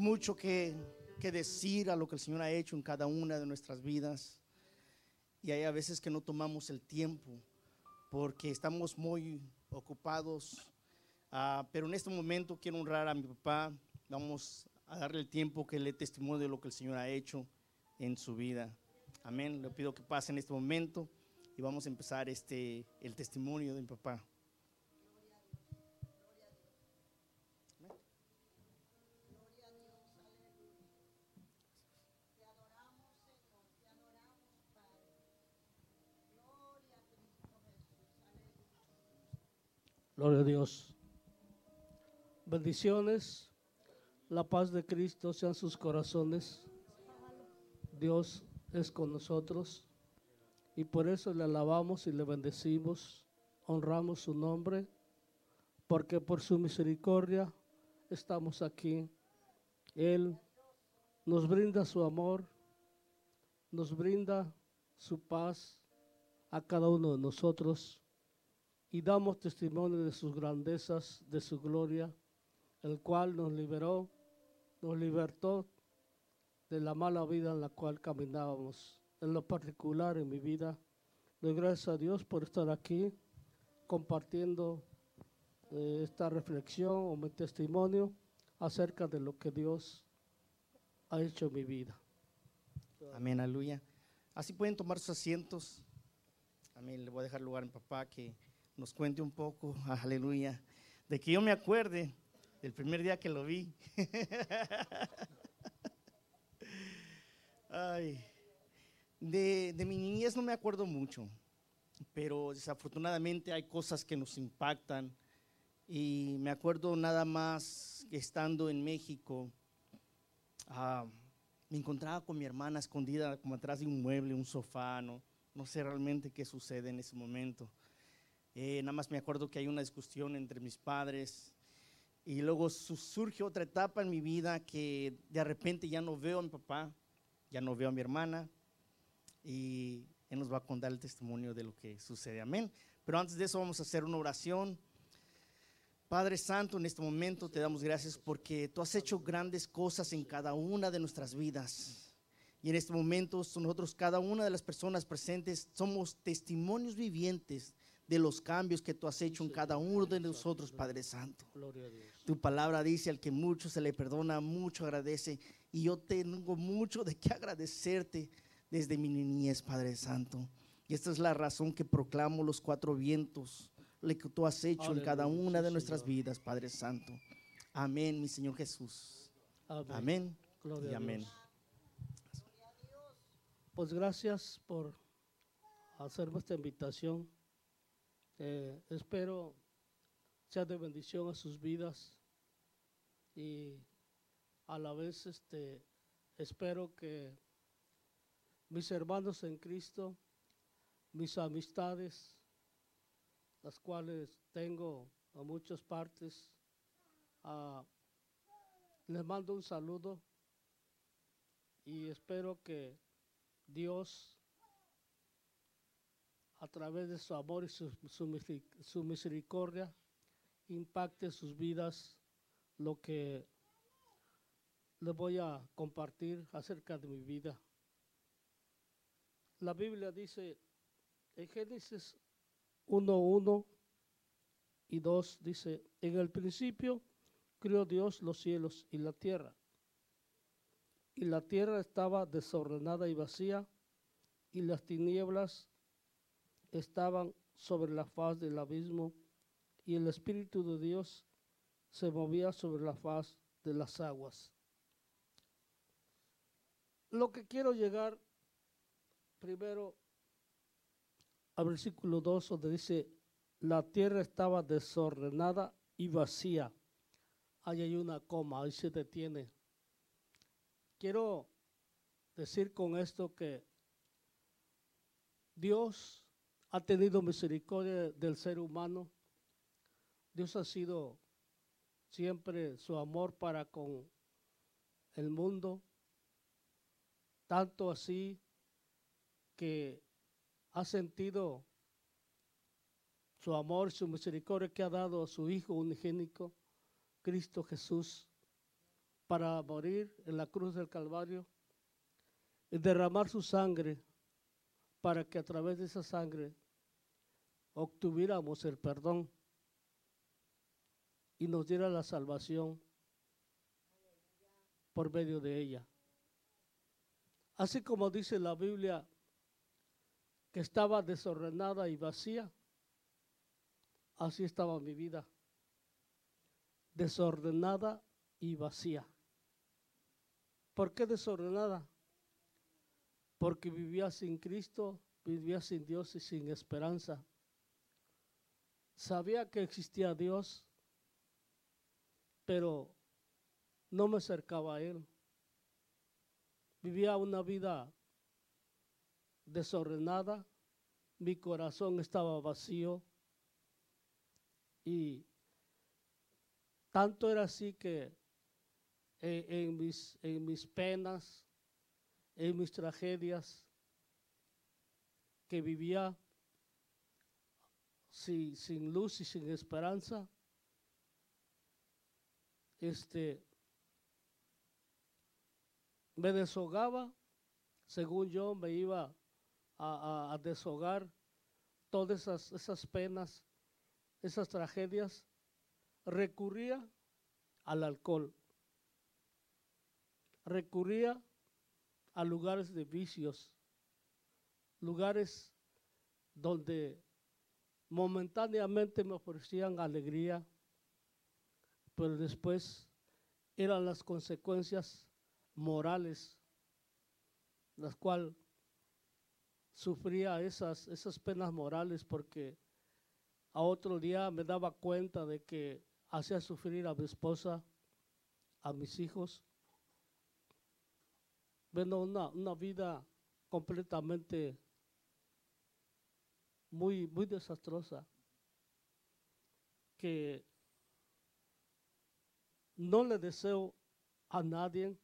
Mucho que, que decir a lo que el Señor ha hecho en cada una de nuestras vidas. Y hay a veces que no tomamos el tiempo porque estamos muy ocupados. Ah, pero en este momento quiero honrar a mi papá. Vamos a darle el tiempo que le testimonio de lo que el Señor ha hecho en su vida. Amén. Le pido que pase en este momento y vamos a empezar este el testimonio de mi papá. Gloria a Dios. Bendiciones. La paz de Cristo sean sus corazones. Dios es con nosotros y por eso le alabamos y le bendecimos, honramos su nombre, porque por su misericordia estamos aquí. Él nos brinda su amor, nos brinda su paz a cada uno de nosotros y damos testimonio de sus grandezas, de su gloria, el cual nos liberó, nos libertó de la mala vida en la cual caminábamos. En lo particular, en mi vida, doy gracias a Dios por estar aquí compartiendo eh, esta reflexión o mi testimonio acerca de lo que Dios ha hecho en mi vida. Amén, aleluya. Así pueden tomar sus asientos. Amén. Le voy a dejar lugar a mi papá que nos cuente un poco, aleluya, de que yo me acuerde del primer día que lo vi. Ay, de, de mi niñez no me acuerdo mucho, pero desafortunadamente hay cosas que nos impactan y me acuerdo nada más que estando en México, ah, me encontraba con mi hermana escondida como atrás de un mueble, un sofá, no, no sé realmente qué sucede en ese momento. Eh, nada más me acuerdo que hay una discusión entre mis padres y luego surge otra etapa en mi vida que de repente ya no veo a mi papá, ya no veo a mi hermana y él nos va a contar el testimonio de lo que sucede. Amén. Pero antes de eso vamos a hacer una oración. Padre Santo, en este momento te damos gracias porque tú has hecho grandes cosas en cada una de nuestras vidas. Y en este momento nosotros, cada una de las personas presentes, somos testimonios vivientes de los cambios que tú has hecho en cada uno de nosotros, Padre Santo. Tu palabra dice, al que mucho se le perdona, mucho agradece. Y yo tengo mucho de qué agradecerte desde mi niñez, Padre Santo. Y esta es la razón que proclamo los cuatro vientos, lo que tú has hecho en cada una de nuestras vidas, Padre Santo. Amén, mi Señor Jesús. Amén. y amén. Pues gracias por hacerme esta invitación eh, espero sea de bendición a sus vidas y a la vez este, espero que mis hermanos en Cristo, mis amistades, las cuales tengo a muchas partes, les mando un saludo y espero que Dios a través de su amor y su, misericordia, impacte sus vidas lo que les voy a compartir acerca de mi vida. La Biblia dice en Génesis 1, 1 y 2 dice, en el principio creó Dios los cielos y la tierra. Y la tierra estaba desordenada y vacía, y las tinieblas estaban sobre la faz del abismo y el Espíritu de Dios se movía sobre la faz de las aguas. Lo que quiero llegar primero al versículo 2 donde dice, la tierra estaba desordenada y vacía. Ahí hay una coma, ahí se detiene. Quiero decir con esto que Dios ha tenido misericordia del ser humano. Dios ha sido siempre su amor para con el mundo, tanto así que ha sentido su amor, su misericordia que ha dado a su Hijo unigénico, Cristo Jesús, para morir en la cruz del Calvario y derramar su sangre para que a través de esa sangre obtuviéramos el perdón y nos diera la salvación por medio de ella. Así como dice la Biblia que estaba desordenada y vacía, así estaba mi vida, desordenada y vacía. ¿Por qué desordenada? Porque vivía sin Cristo, vivía sin Dios y sin esperanza. Sabía que existía Dios, pero no me acercaba a Él. Vivía una vida desordenada, mi corazón estaba vacío y tanto era así que eh, en, mis, en mis penas, en mis tragedias, que vivía sin, sin luz y sin esperanza, este, me deshogaba, según yo me iba a, a, deshogar todas esas, esas penas, esas tragedias, recurría al alcohol, recurría a lugares de vicios, lugares donde momentáneamente me ofrecían alegría, pero después eran las consecuencias morales, las cuales sufría esas, esas penas morales porque a otro día me daba cuenta de que hacía sufrir a mi esposa, a mis hijos. Bueno, una, una vida completamente muy, muy desastrosa, que no le deseo a nadie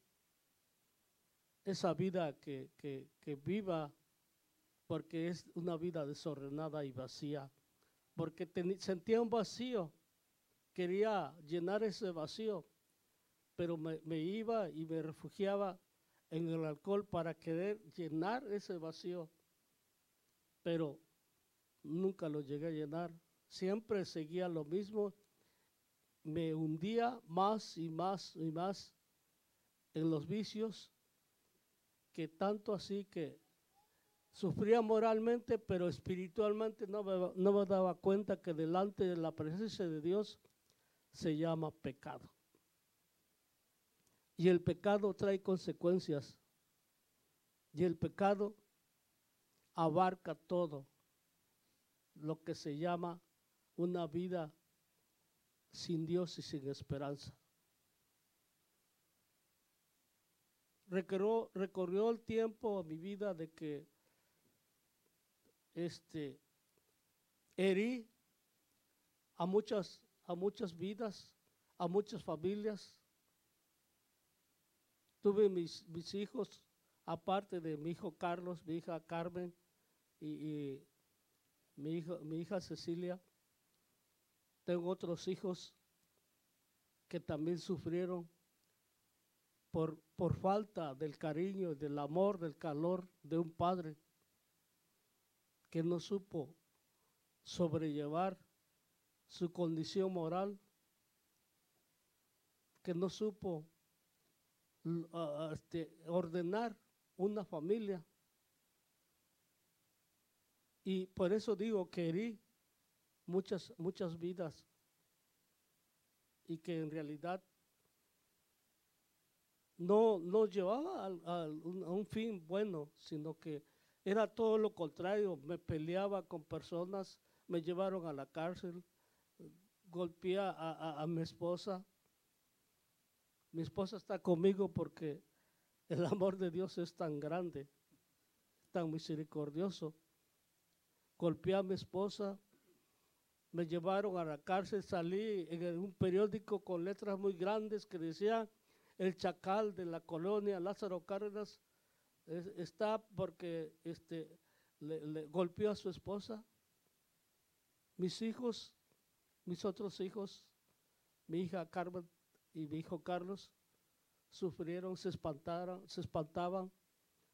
esa vida que, viva, porque es una vida desordenada y vacía, porque sentía un vacío, quería llenar ese vacío, pero me, me iba y me refugiaba en el alcohol para querer llenar ese vacío, pero nunca lo llegué a llenar, siempre seguía lo mismo, me hundía más y más y más en los vicios, que tanto así que sufría moralmente, pero espiritualmente no me, no me daba cuenta que delante de la presencia de Dios se llama pecado. Y el pecado trae consecuencias. Y el pecado abarca todo lo que se llama una vida sin Dios y sin esperanza. Recorrió, el tiempo a mi vida de que este herí a muchas, a muchas vidas, a muchas familias. Tuve mis, mis hijos, aparte de mi hijo Carlos, mi hija Carmen y mi, mi hija Cecilia. Tengo otros hijos que también sufrieron por, por falta del cariño, del amor, del calor de un padre que no supo sobrellevar su condición moral, que no supo este, ordenar una familia. Y por eso digo que herí muchas, muchas vidas y que en realidad no, no llevaba a, un, fin bueno, sino que era todo lo contrario. Me peleaba con personas, me llevaron a la cárcel, golpeé a, a mi esposa. Mi esposa está conmigo porque el amor de Dios es tan grande, tan misericordioso golpeé a mi esposa, me llevaron a la cárcel, salí en un periódico con letras muy grandes que decía el chacal de la colonia Lázaro Cárdenas está porque este, le, golpeó a su esposa. Mis hijos, mis otros hijos, mi hija Carmen y mi hijo Carlos, sufrieron, se espantaron, se espantaban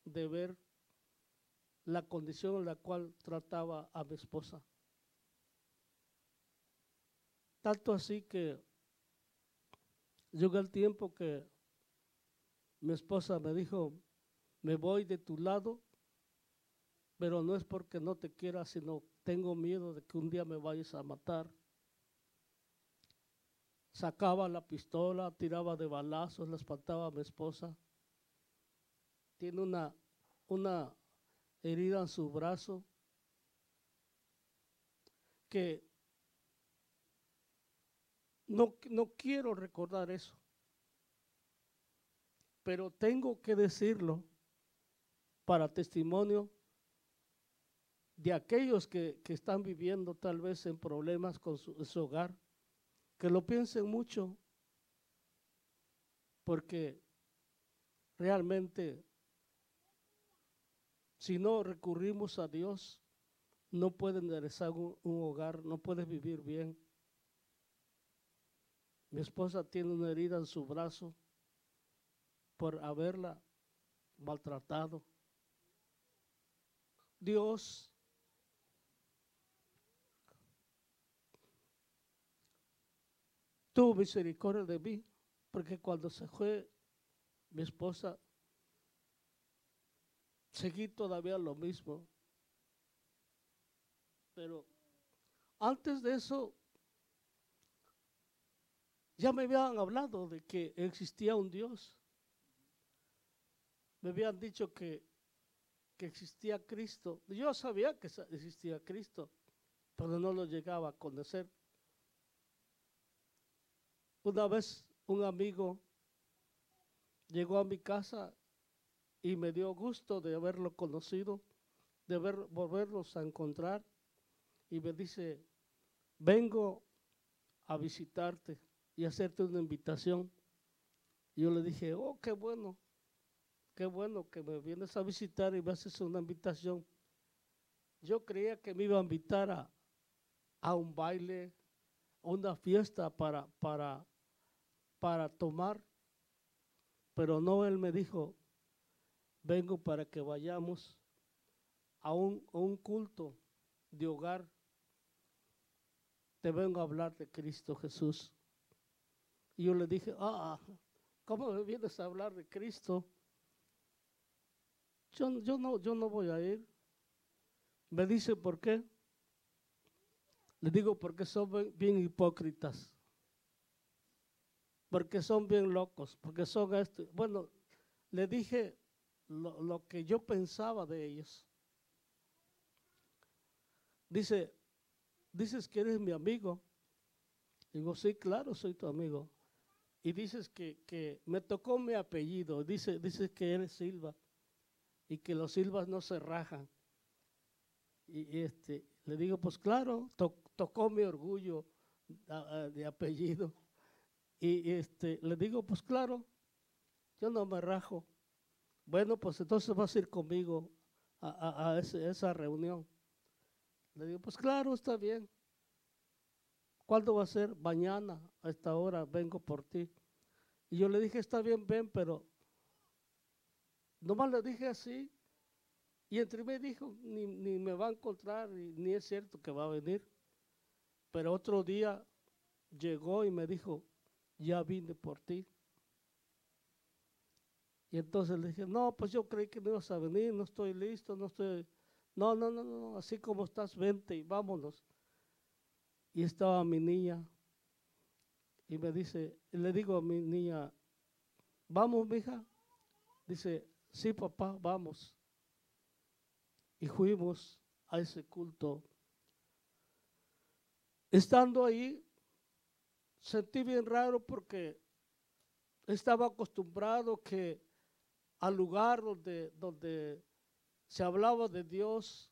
de ver la condición en la cual trataba a mi esposa. Tanto así que llegó el tiempo que mi esposa me dijo, me voy de tu lado, pero no es porque no te quiera, sino tengo miedo de que un día me vayas a matar. Sacaba la pistola, tiraba de balazos, la espantaba a mi esposa. Tiene una, una herida en su brazo que no, no quiero recordar eso, pero tengo que decirlo para testimonio de aquellos que, están viviendo tal vez en problemas con su, hogar, que lo piensen mucho, porque realmente si no recurrimos a Dios, no pueden enderezar un, hogar, no puedes vivir bien. Mi esposa tiene una herida en su brazo por haberla maltratado. Dios tuvo misericordia de mí, porque cuando se fue mi esposa, seguí todavía lo mismo. Pero antes de eso, ya me habían hablado de que existía un Dios. Me habían dicho que, que existía Cristo. Yo sabía que existía Cristo, pero no lo llegaba a conocer. Una vez un amigo llegó a mi casa y me dio gusto de haberlo conocido, de ver, volverlos a encontrar y me dice, vengo a visitarte y hacerte una invitación. Yo le dije, oh, qué bueno, qué bueno que me vienes a visitar y me haces una invitación. Yo creía que me iba a invitar a, a un baile, a una fiesta para, para para tomar, pero no, él me dijo, vengo para que vayamos a un, un culto de hogar. Te vengo a hablar de Cristo Jesús. Y yo le dije, ah, ¿cómo me vienes a hablar de Cristo? Yo, yo, no, yo no voy a ir. Me dice, ¿por qué? Le digo, porque son bien hipócritas porque son bien locos, porque son esto. Bueno, le dije lo, que yo pensaba de ellos. Dice, dices que eres mi amigo. Digo, sí, claro, soy tu amigo. Y dices que, me tocó mi apellido. Dice, dices que eres Silva y que los Silvas no se rajan. Y, este, le digo, pues claro, tocó mi orgullo de apellido. Y este, le digo, pues claro, yo no me rajo. Bueno, pues entonces vas a ir conmigo a, esa reunión. Le digo, pues claro, está bien. ¿Cuándo va a ser? Mañana, a esta hora, vengo por ti. Y yo le dije, está bien, ven, pero nomás le dije así. Y entre mí dijo, ni, me va a encontrar, ni, ni es cierto que va a venir. Pero otro día llegó y me dijo, ya vine por ti. Y entonces le dije, no, pues yo creí que no ibas a venir, no estoy listo, no estoy... No, no, no, no, así como estás, vente y vámonos. Y estaba mi niña y me dice, le digo a mi niña, vamos, mija. Dice, sí, papá, vamos. Y fuimos a ese culto. Estando ahí, sentí bien raro porque estaba acostumbrado que al lugar donde, donde se hablaba de Dios.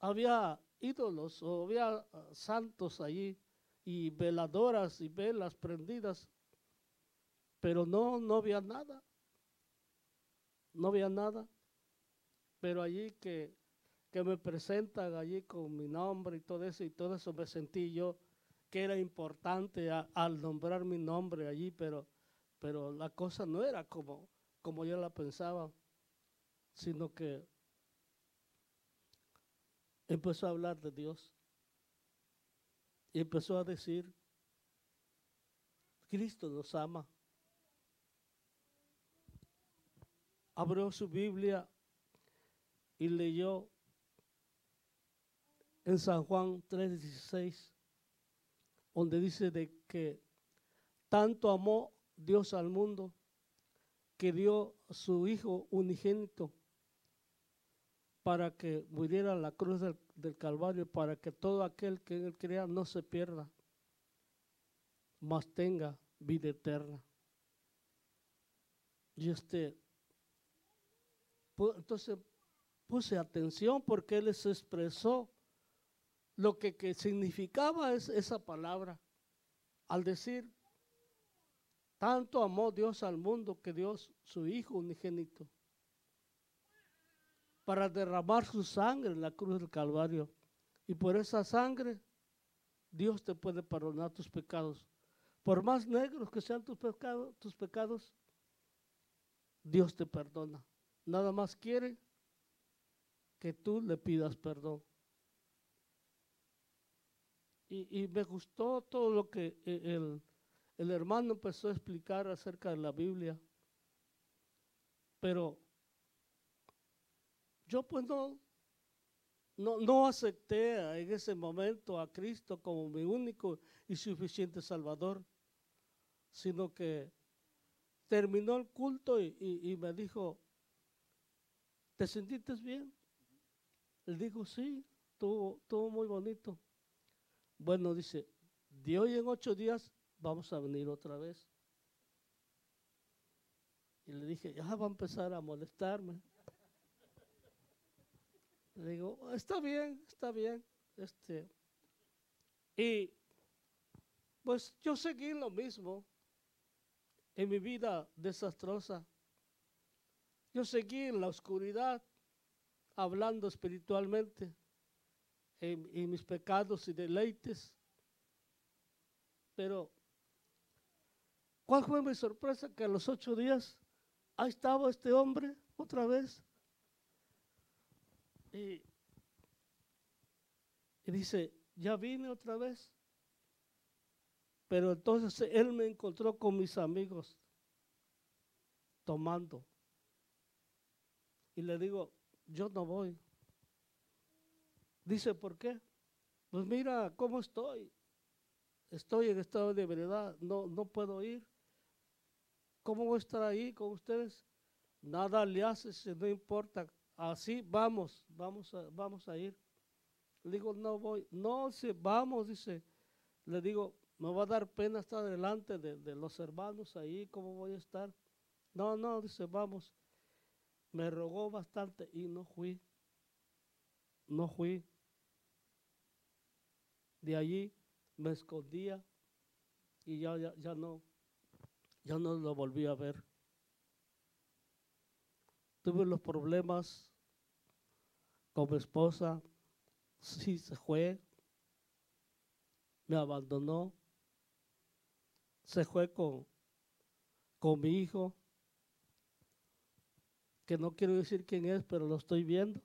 Había ídolos o había ah, santos allí y veladoras y velas prendidas, pero no, no había nada, no había nada, pero allí que, que me presentan allí con mi nombre y todo eso y todo eso me sentí yo que era importante al nombrar mi nombre allí, pero, pero la cosa no era como, como yo la pensaba, sino que empezó a hablar de Dios y empezó a decir, Cristo nos ama. Abrió su Biblia y leyó en San Juan 3:16, donde dice de que tanto amó Dios al mundo que dio su Hijo unigénito para que muriera la cruz del, Calvario, para que todo aquel que él crea no se pierda, mas tenga vida eterna. Y este, entonces puse atención porque él les expresó lo que, que significaba es, esa palabra al decir, tanto amó Dios al mundo que Dios su Hijo unigénito para derramar su sangre en la cruz del Calvario. Y por esa sangre Dios te puede perdonar tus pecados. Por más negros que sean tus pecados, tus pecados, Dios te perdona. Nada más quiere que tú le pidas perdón. Y, y me gustó todo lo que eh, el, el hermano empezó a explicar acerca de la Biblia. Pero yo pues no, no, acepté en ese momento a Cristo como mi único y suficiente Salvador, sino que terminó el culto y, me dijo, ¿te sentiste bien? Le digo, sí, estuvo, estuvo muy bonito. Bueno, dice, de hoy en ocho días vamos a venir otra vez. Y le dije, ya va a empezar a molestarme. Le digo, está bien, está bien. Este, y pues yo seguí lo mismo en mi vida desastrosa. Yo seguí en la oscuridad, hablando espiritualmente en, en mis pecados y deleites. Pero, ¿cuál fue mi sorpresa? Que a los ocho días, ahí estaba este hombre otra vez y, dice, ya vine otra vez. Pero entonces él me encontró con mis amigos tomando. Y le digo, yo no voy. Dice, ¿por qué? Pues mira cómo estoy. Estoy en estado de verdad, no, no puedo ir. ¿Cómo voy a estar ahí con ustedes? Nada le hace, no importa así vamos, vamos a, vamos a ir. Le digo, no voy, no, si vamos, dice, le digo, me va a dar pena estar delante de, de, los hermanos ahí, ¿cómo voy a estar? No, no, dice, vamos. Me rogó bastante y no fui, no fui. De allí me escondía y ya, ya, ya no, ya no lo volví a ver. Tuve los problemas con mi esposa, sí se fue, me abandonó, se fue con, con mi hijo, que no quiero decir quién es, pero lo estoy viendo.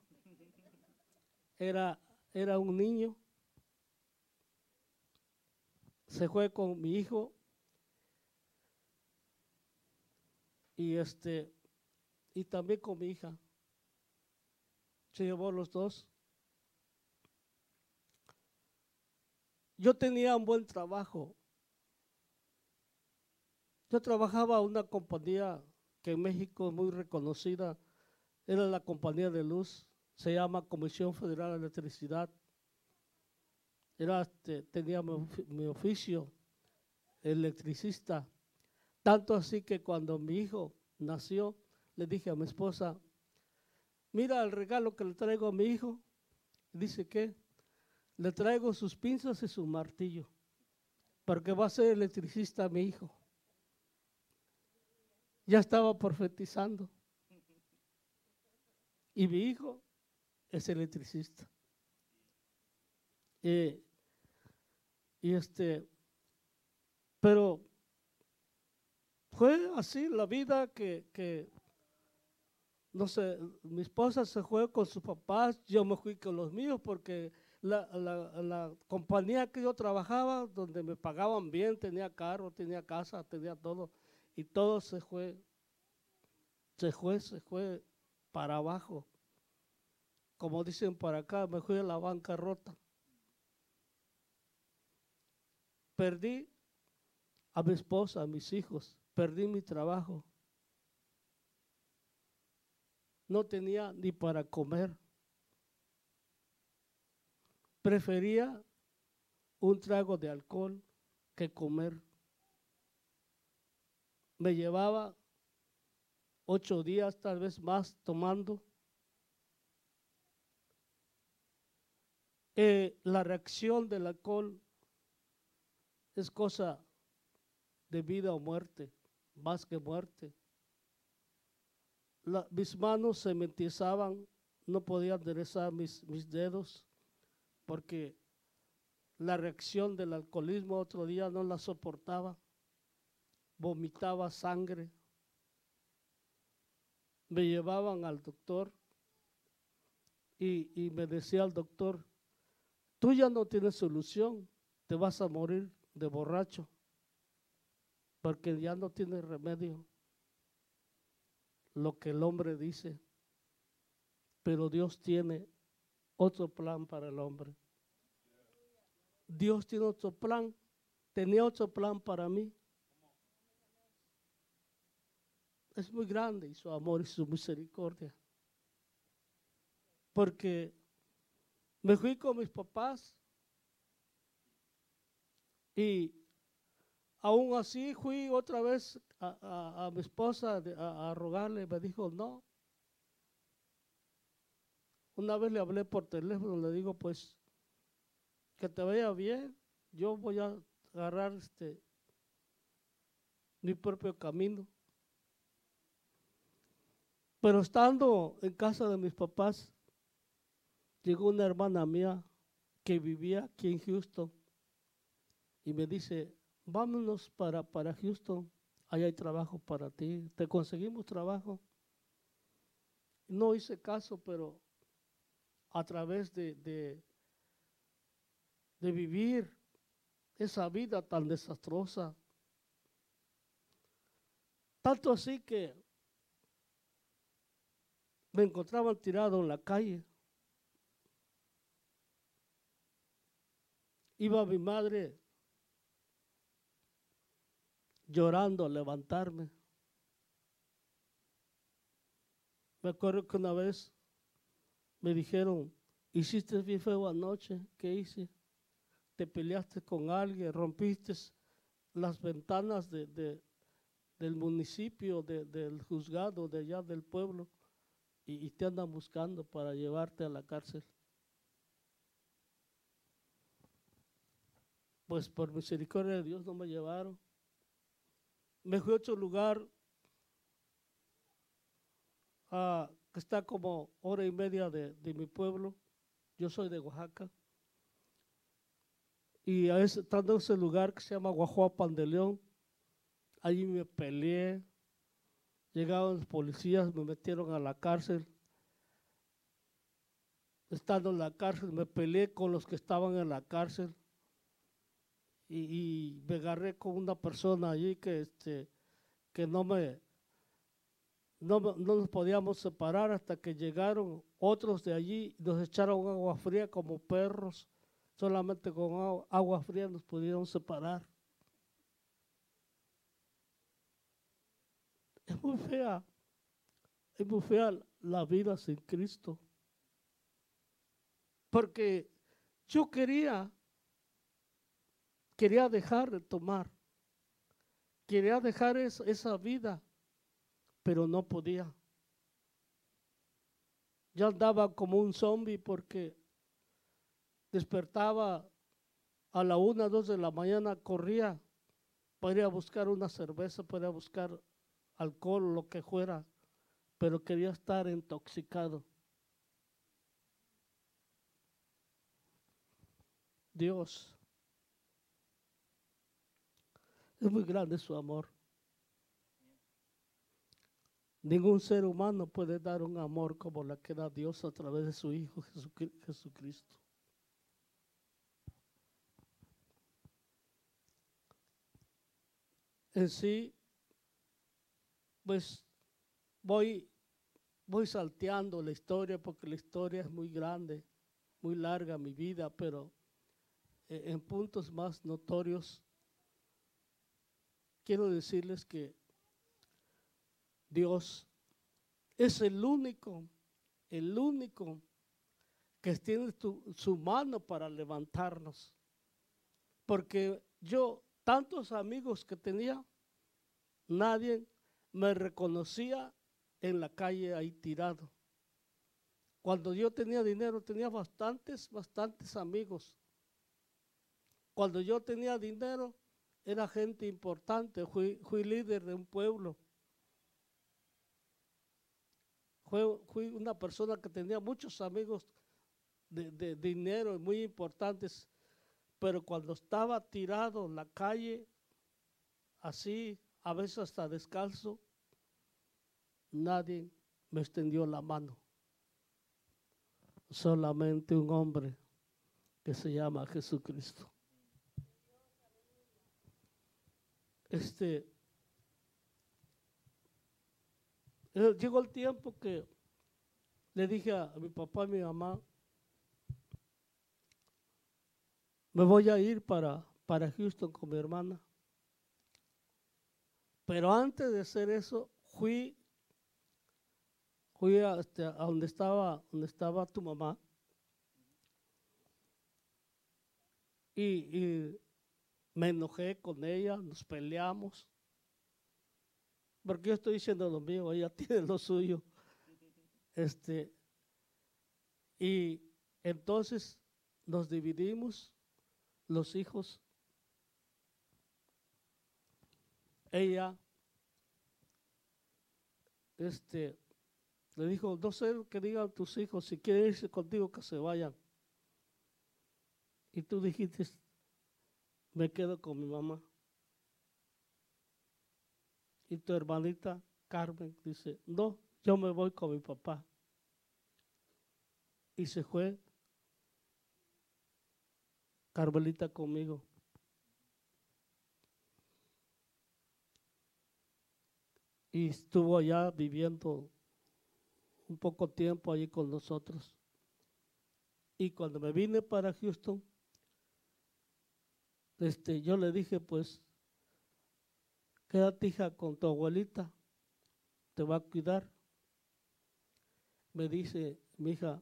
Era, era un niño, se fue con mi hijo y este y también con mi hija se llevó los dos. Yo tenía un buen trabajo. Yo trabajaba en una compañía que en México es muy reconocida, era la compañía de luz, se llama Comisión Federal de Electricidad. Era, este, tenía mi, mi oficio, electricista. Tanto así que cuando mi hijo nació, le dije a mi esposa, mira el regalo que le traigo a mi hijo. Dice que le traigo sus pinzas y su martillo, porque va a ser electricista mi hijo. Ya estaba profetizando. Y mi hijo es electricista. y este, pero fue así la vida que, no sé, mi esposa se fue con sus papás, yo me fui con los míos porque la, compañía que yo trabajaba, donde me pagaban bien, tenía carro, tenía casa, tenía todo, y todo se fue, se fue, se fue para abajo. Como dicen para acá, me fui a la bancarrota. Perdí a mi esposa, a mis hijos, perdí mi trabajo. No tenía ni para comer. Prefería un trago de alcohol que comer. Me llevaba ocho días, tal vez más, tomando. Eh, la reacción del alcohol es cosa de vida o muerte, más que muerte. mis manos se me entizaban, no podía enderezar mis, mis dedos porque la reacción del alcoholismo otro día no la soportaba, vomitaba sangre. Me llevaban al doctor y, y me decía el doctor, tú ya no tienes solución, te vas a morir de borracho, porque ya no tiene remedio lo que el hombre dice, pero Dios tiene otro plan para el hombre. Dios tiene otro plan, tenía otro plan para mí. Es muy grande y su amor y su misericordia. Porque me fui con mis papás y aún así fui otra vez a, mi esposa a, a rogarle. Me dijo, no, una vez le hablé por teléfono, le digo, pues, que te vaya bien, yo voy a agarrar este mi propio camino. Pero estando en casa de mis papás, llegó una hermana mía que vivía aquí en Houston y me dice, vámonos para, para Houston, ahí hay trabajo para ti, te conseguimos trabajo. No hice caso, pero a través de, de, vivir esa vida tan desastrosa. Tanto así que me encontraban tirado en la calle. Iba mi madre llorando a levantarme. Me acuerdo que una vez me dijeron, hiciste bien feo anoche, ¿qué hice? Te peleaste con alguien, rompiste las ventanas de, del municipio, del juzgado, de allá del pueblo, y te andan buscando para llevarte a la cárcel. Pues por misericordia de Dios no me llevaron. Me fui a otro lugar a que está como hora y media de, mi pueblo. Yo soy de Oaxaca. Y a estando en ese lugar que se llama Guajuapan de León, allí me peleé. Llegaron los policías, me metieron a la cárcel. Estando en la cárcel, me peleé con los que estaban en la cárcel. Y, me agarré con una persona allí que, este, que no me, no, nos podíamos separar hasta que llegaron otros de allí y nos echaron agua fría como perros. Solamente con agua, fría nos pudieron separar. Es muy fea, es muy fea la vida sin Cristo. Porque yo quería, quería dejar de tomar, quería dejar esa vida pero no podía. Ya andaba como un zombie porque despertaba a la una, dos de la mañana, corría para ir a buscar una cerveza, para buscar alcohol, lo que fuera, pero quería estar intoxicado. Dios, es muy grande su amor. Ningún ser humano puede dar un amor como la que da Dios a través de su Hijo Jesucristo. En sí, pues voy, voy salteando la historia porque la historia es muy grande, muy larga mi vida, pero eh, en puntos más notorios quiero decirles que Dios es el único, el único que tiene su mano para levantarnos. Porque yo, tantos amigos que tenía, nadie me reconocía en la calle ahí tirado. Cuando yo tenía dinero, tenía bastantes, bastantes amigos. Cuando yo tenía dinero, era gente importante, fui, líder de un pueblo. Fui, una persona que tenía muchos amigos de, de dinero muy importantes, pero cuando estaba tirado en la calle, así, a veces hasta descalzo, nadie me extendió la mano. Solamente un hombre que se llama Jesucristo. Este, eh, llegó el tiempo que le dije a mi papá y mi mamá, me voy a ir para, para Houston con mi hermana. Pero antes de hacer eso, fui, fui a, este, a donde, estaba, donde estaba tu mamá. Y, y me enojé con ella, nos peleamos. Porque yo estoy diciendo lo mío, ella tiene lo suyo. Este, y entonces nos dividimos los hijos. Ella este, le dijo, no sé que digan tus hijos, si quieren irse contigo, que se vayan. Y tú dijiste, me quedo con mi mamá. Y tu hermanita Carmen dice, no, yo me voy con mi papá. Y se fue Carmelita conmigo. Y estuvo allá viviendo un poco tiempo allí con nosotros. Y cuando me vine para Houston, este, yo le dije, pues, quédate hija con tu abuelita, te va a cuidar. Me dice mi hija,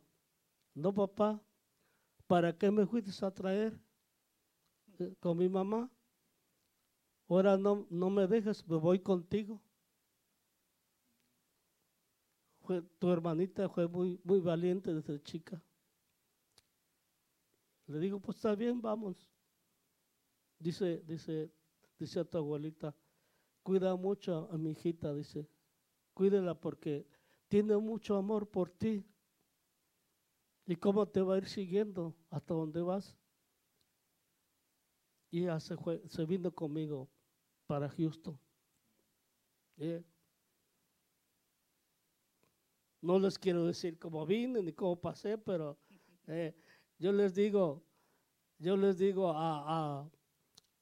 no papá, ¿para qué me fuiste a traer eh, con mi mamá? Ahora no, no me dejes, me voy contigo. tu hermanita fue muy, muy valiente desde chica. Le digo, pues está bien, vamos. Dice, dice, dice a tu abuelita, cuida mucho a mi hijita, dice, cuídela porque tiene mucho amor por ti. ¿Y cómo te va a ir siguiendo hasta donde vas? Y ella se, se vino conmigo para Houston. Eh, no les quiero decir cómo vine ni cómo pasé, pero eh, yo les digo, yo les digo a,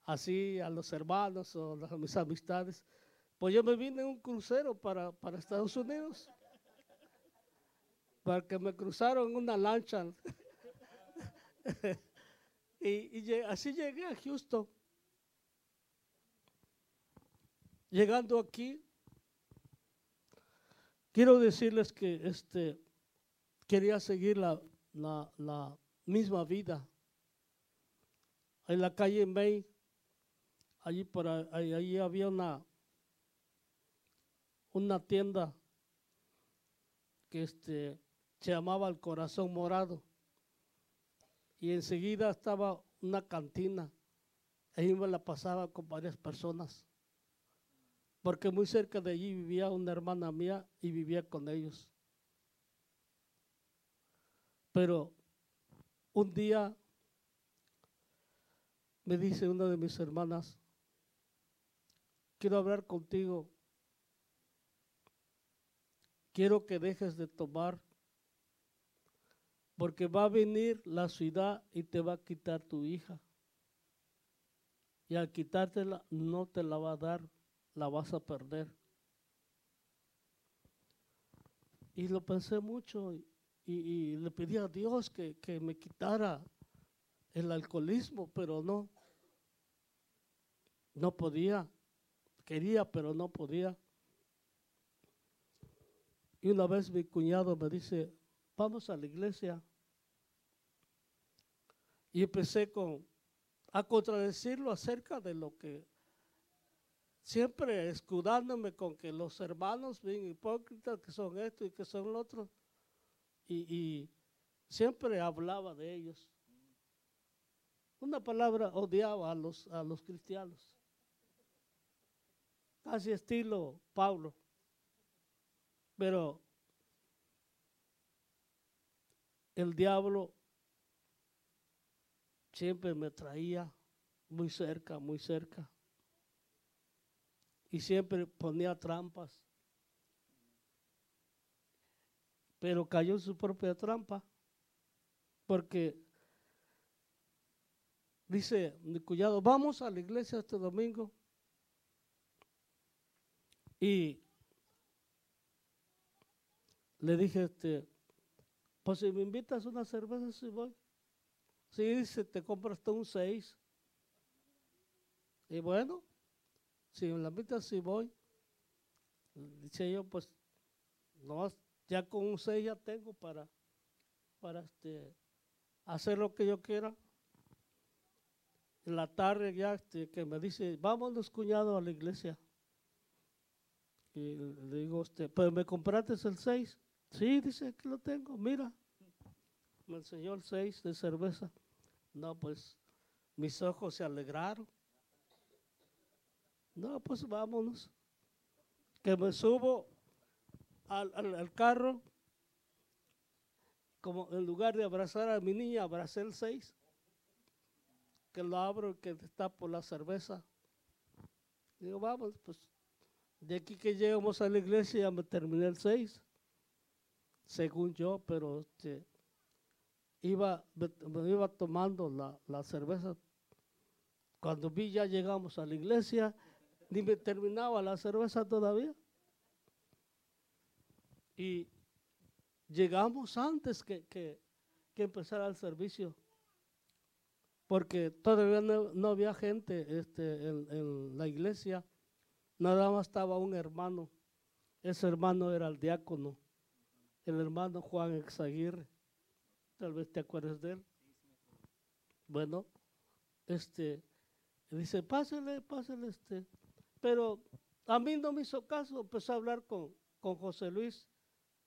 así a los hermanos o a mis amistades, pues yo me vine en un crucero para, para Estados Unidos, porque me cruzaron una lancha. y, así llegué a Houston. Llegando aquí, quiero decirles que este, quería seguir la, la, la misma vida. En la calle May allí por ahí, había una, una tienda que este, se llamaba El Corazón Morado. Y enseguida estaba una cantina. Ahí me la pasaba con varias personas. Porque muy cerca de allí vivía una hermana mía y vivía con ellos. Pero un día me dice una de mis hermanas, quiero hablar contigo. quiero que dejes de tomar, porque va a venir la ciudad y te va a quitar tu hija. Y al quitártela, no te la va a dar, la vas a perder. Y lo pensé mucho y, le pedí a Dios que, que me quitara el alcoholismo, pero no. No podía. Quería, pero no podía. Y una vez mi cuñado me dice, vamos a la iglesia. Y empecé con, a contradecirlo acerca de lo que siempre escudándome con que los hermanos bien hipócritas que son esto y que son lo otro. Y, y siempre hablaba de ellos. Una palabra odiaba a los, a los cristianos. Casi estilo Pablo. Pero el diablo siempre me traía muy cerca, muy cerca. Y siempre ponía trampas. Pero cayó en su propia trampa. Porque dice mi cuñado, vamos a la iglesia este domingo. Y le dije, este, pues si me invitas una cerveza, si voy. Si dice, te compras tú un seis. Y bueno, si me la invitas, si voy. Dice yo, pues, no, ya con un seis ya tengo para, para este, hacer lo que yo quiera. En la tarde ya este, que me dice, vámonos cuñado a la iglesia. Y le digo, este, pero me compraste el 6. Sí, dice que lo tengo, mira. Me enseñó el 6 de cerveza. No, pues mis ojos se alegraron. No, pues vámonos. Que me subo al, al, carro, como en lugar de abrazar a mi niña, abracé el 6. Que lo abro y que está por la cerveza. Digo, vamos, pues de aquí que llegamos a la iglesia ya me terminé el 6, según yo, pero este, iba, me, iba tomando la, la, cerveza. Cuando vi ya llegamos a la iglesia, ni me terminaba la cerveza todavía. Y llegamos antes que, que, que empezara el servicio, porque todavía no, había gente este, en, en la iglesia Nada más estaba un hermano. Ese hermano era el diácono, el hermano Juan Exaguirre. Tal vez te acuerdes de él. Bueno, este, dice, pásele, pásele, este. Pero a mí no me hizo caso, empezó a hablar con, con José Luis,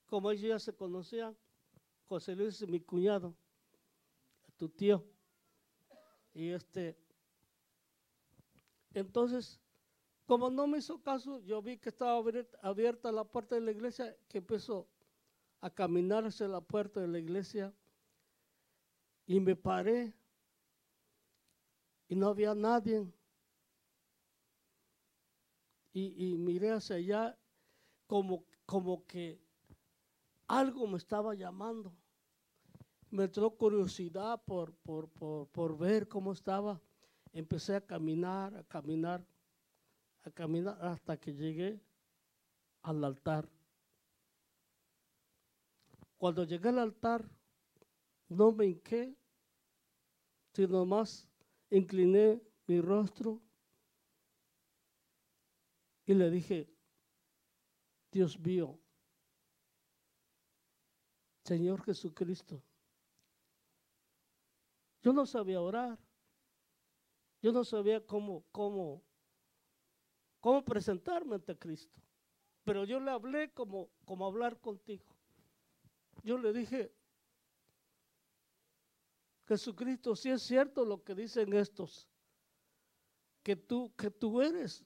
como ellos ya se conocían. José Luis es mi cuñado, tu tío. Y este, entonces como no me hizo caso, yo vi que estaba abierta la puerta de la iglesia, que empezó a caminar hacia la puerta de la iglesia y me paré y no había nadie. Y, miré hacia allá como, como que algo me estaba llamando. Me entró curiosidad por, por, por ver cómo estaba. Empecé a caminar, a caminar caminar hasta que llegué al altar. Cuando llegué al altar, no me hinqué, sino más incliné mi rostro y le dije, Dios mío, Señor Jesucristo, yo no sabía orar, yo no sabía cómo, cómo cómo presentarme ante Cristo. Pero yo le hablé como, como hablar contigo. Yo le dije, Jesucristo, si es cierto lo que dicen estos, que tú, que tú eres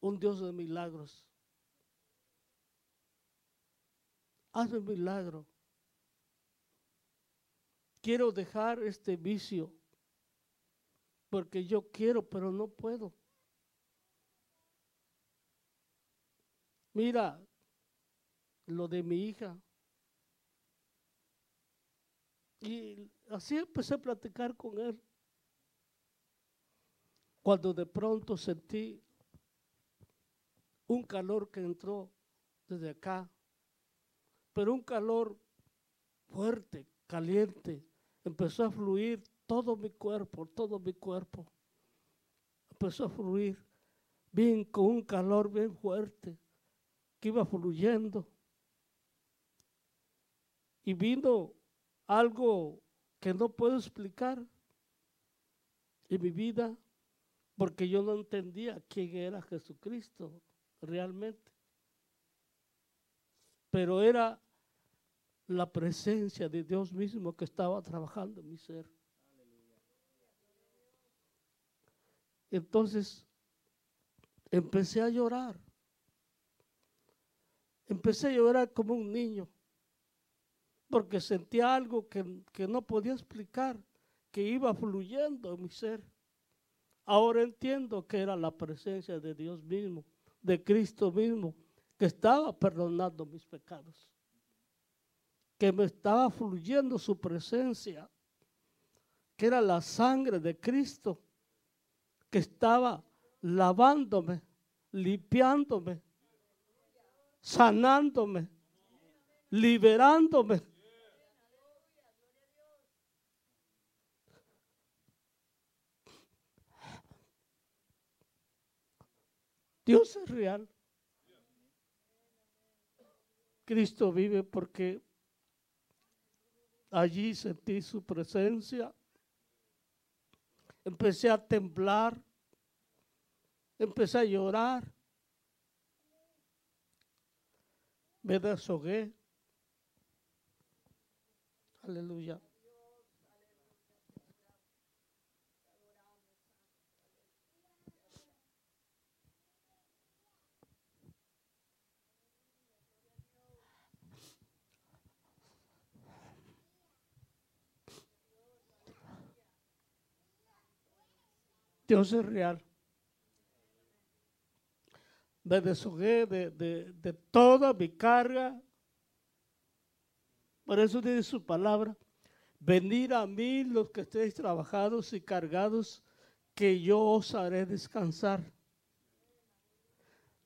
un Dios de milagros. Hazme un milagro. Quiero dejar este vicio porque yo quiero, pero no puedo. Mira, lo de mi hija. Y así empecé a platicar con él. Cuando de pronto sentí un calor que entró desde acá, pero un calor fuerte, caliente, empezó a fluir todo mi cuerpo, todo mi cuerpo. Empezó a fluir bien con un calor bien fuerte que iba fluyendo. Y vino algo que no puedo explicar en mi vida porque yo no entendía quién era Jesucristo realmente. Pero era la presencia de Dios mismo que estaba trabajando en mi ser. Entonces empecé a llorar. Empecé a llorar como un niño, porque sentía algo que, no podía explicar, que iba fluyendo en mi ser. Ahora entiendo que era la presencia de Dios mismo, de Cristo mismo, que estaba perdonando mis pecados, que me estaba fluyendo su presencia, que era la sangre de Cristo, que estaba lavándome, limpiándome, sanándome, liberándome. Dios es real. Cristo vive porque allí sentí su presencia. Empecé a temblar. Empecé a llorar. Me deshogué. Aleluya. Dios es real. Me deshogué de, de, toda mi carga. Por eso dice su palabra, venir a mí los que estéis trabajados y cargados, que yo os haré descansar.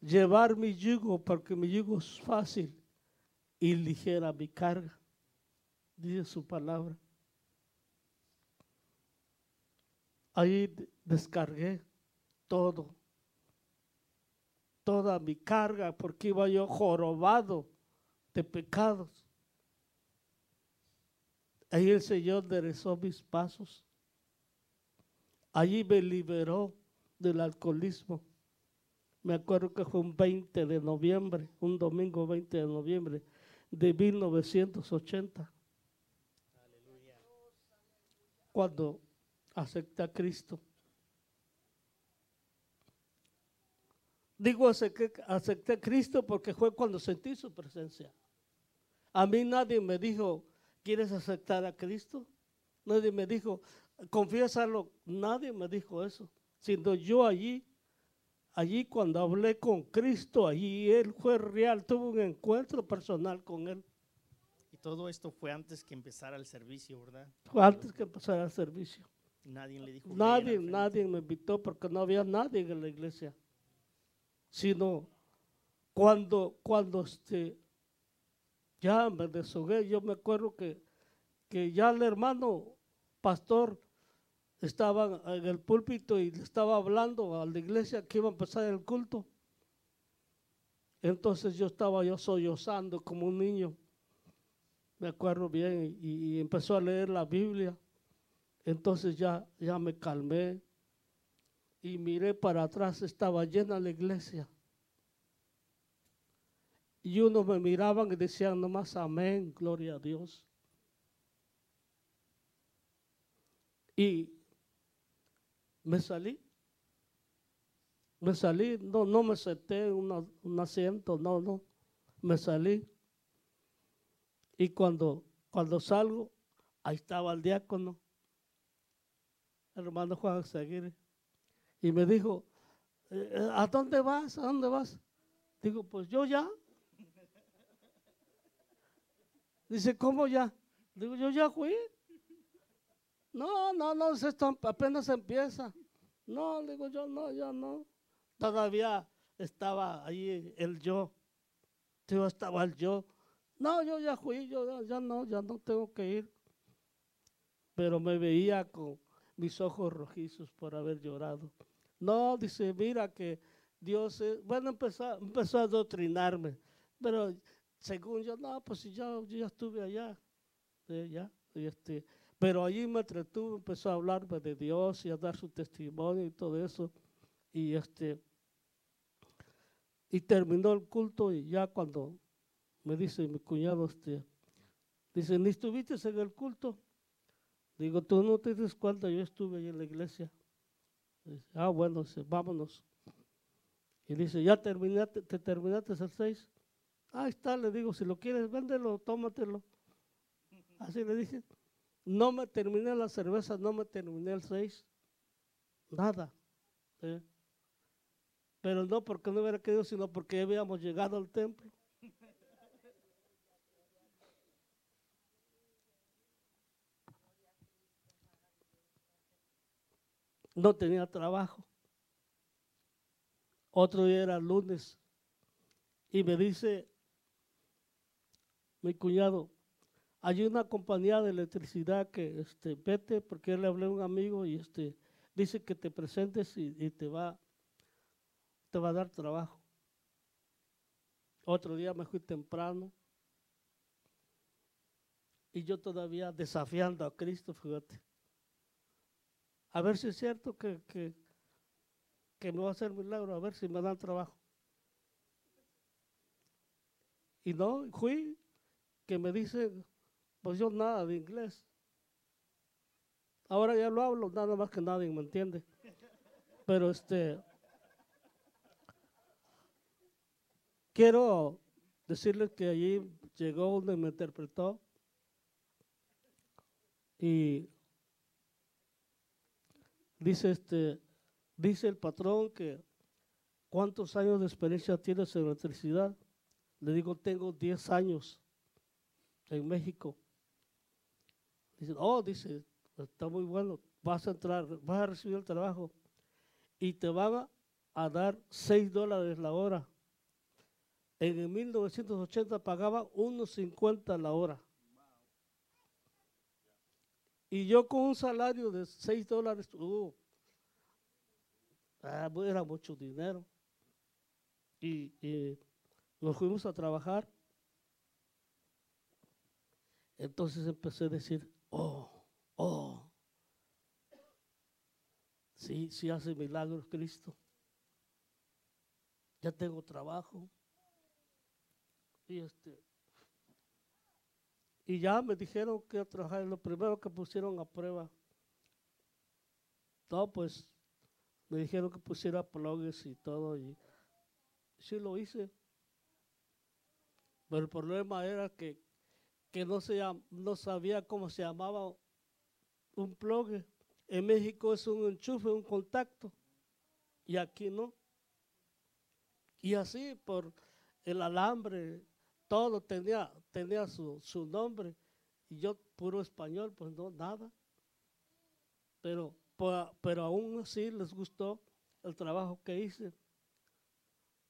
Llevar mi yugo, porque mi yugo es fácil y ligera mi carga, dice su palabra. Ahí descargué todo, toda mi carga, porque iba yo jorobado de pecados. Ahí el Señor enderezó mis pasos. Allí me liberó del alcoholismo. Me acuerdo que fue un 20 de noviembre, un domingo 20 de noviembre de 1980. Cuando acepté a Cristo. Digo acepté, acepté a Cristo porque fue cuando sentí su presencia. A mí nadie me dijo, ¿quieres aceptar a Cristo? Nadie me dijo, confiésalo. Nadie me dijo eso. Sino yo allí, allí cuando hablé con Cristo, allí Él fue real, tuve un encuentro personal con Él. Y todo esto fue antes que empezara el servicio, ¿verdad? Fue antes que empezara el servicio. Nadie le dijo. Nadie, nadie me invitó porque no había nadie en la iglesia. Sino cuando, cuando este, ya me deshogué, yo me acuerdo que, que ya el hermano pastor estaba en el púlpito y le estaba hablando a la iglesia que iba a empezar el culto. Entonces yo estaba yo sollozando como un niño, me acuerdo bien, y empezó a leer la Biblia. Entonces ya, ya me calmé y miré para atrás, estaba llena la iglesia. Y unos me miraban y decían nomás amén, gloria a Dios. Y me salí. Me salí, no, no me senté en un asiento, no, no. Me salí. Y cuando, cuando salgo, ahí estaba el diácono hermano Juan Seguir, y me dijo, eh, ¿a dónde vas? ¿A dónde vas? Digo, pues yo ya. Dice, ¿cómo ya? Digo, yo ya fui. No, no, no, esto apenas empieza. No, digo yo, no, ya no. Todavía estaba ahí el yo. Yo estaba el yo. No, yo ya fui, yo ya no, ya no tengo que ir. Pero me veía con mis ojos rojizos por haber llorado. No, dice, mira que Dios, es, bueno, empezó, empezó a adoctrinarme, pero según yo, no, pues yo, yo ya estuve allá, ya, este, pero allí me entretuvo, empezó a hablarme de Dios y a dar su testimonio y todo eso, y este, y terminó el culto y ya cuando me dice mi cuñado, este, dice, ¿ni estuviste en el culto? Digo, tú no te das cuenta, yo estuve ahí en la iglesia. Dice, ah, bueno, vámonos. Y dice, ¿ya terminaste, te terminaste el 6? Ahí está, le digo, si lo quieres, véndelo, tómatelo. Así le dije. No me terminé la cerveza, no me terminé el 6. Nada. ¿eh? Pero no porque no hubiera querido, sino porque habíamos llegado al templo. No tenía trabajo. Otro día era lunes y me dice mi cuñado, hay una compañía de electricidad que este, vete porque le hablé a un amigo y este, dice que te presentes y, te va te va a dar trabajo. Otro día me fui temprano y yo todavía desafiando a Cristo, fíjate. A ver si es cierto que, que, me va a hacer milagro, a ver si me dan trabajo. Y no, fui, que me dice, pues yo nada de inglés. Ahora ya lo hablo, nada más que nadie me entiende. Pero este, quiero decirles que allí llegó donde me interpretó y dice este dice el patrón que cuántos años de experiencia tienes en electricidad le digo, tengo 10 años en México. Dice, oh, dice, está muy bueno, vas a entrar, vas a recibir el trabajo y te van a, dar 6 dólares la hora. En el 1980 pagaba 1.50 la hora. Y yo con un salario de 6 dólares, ah, era mucho dinero. y nos fuimos a trabajar. Entonces empecé a decir, oh, oh, sí, sí hace milagros Cristo. Ya tengo trabajo. Y este, y ya me dijeron que a trabajar. Lo primero que pusieron a prueba. todo pues me dijeron que pusiera plugs y todo. Y sí lo hice. Pero el problema era que, no, se, no sabía cómo se llamaba un plug. En México es un enchufe, un contacto. Y aquí no. Y así por el alambre, todo tenía, tenía su, su nombre. Y yo, puro español, pues no, nada. Pero, pero aún así les gustó el trabajo que hice.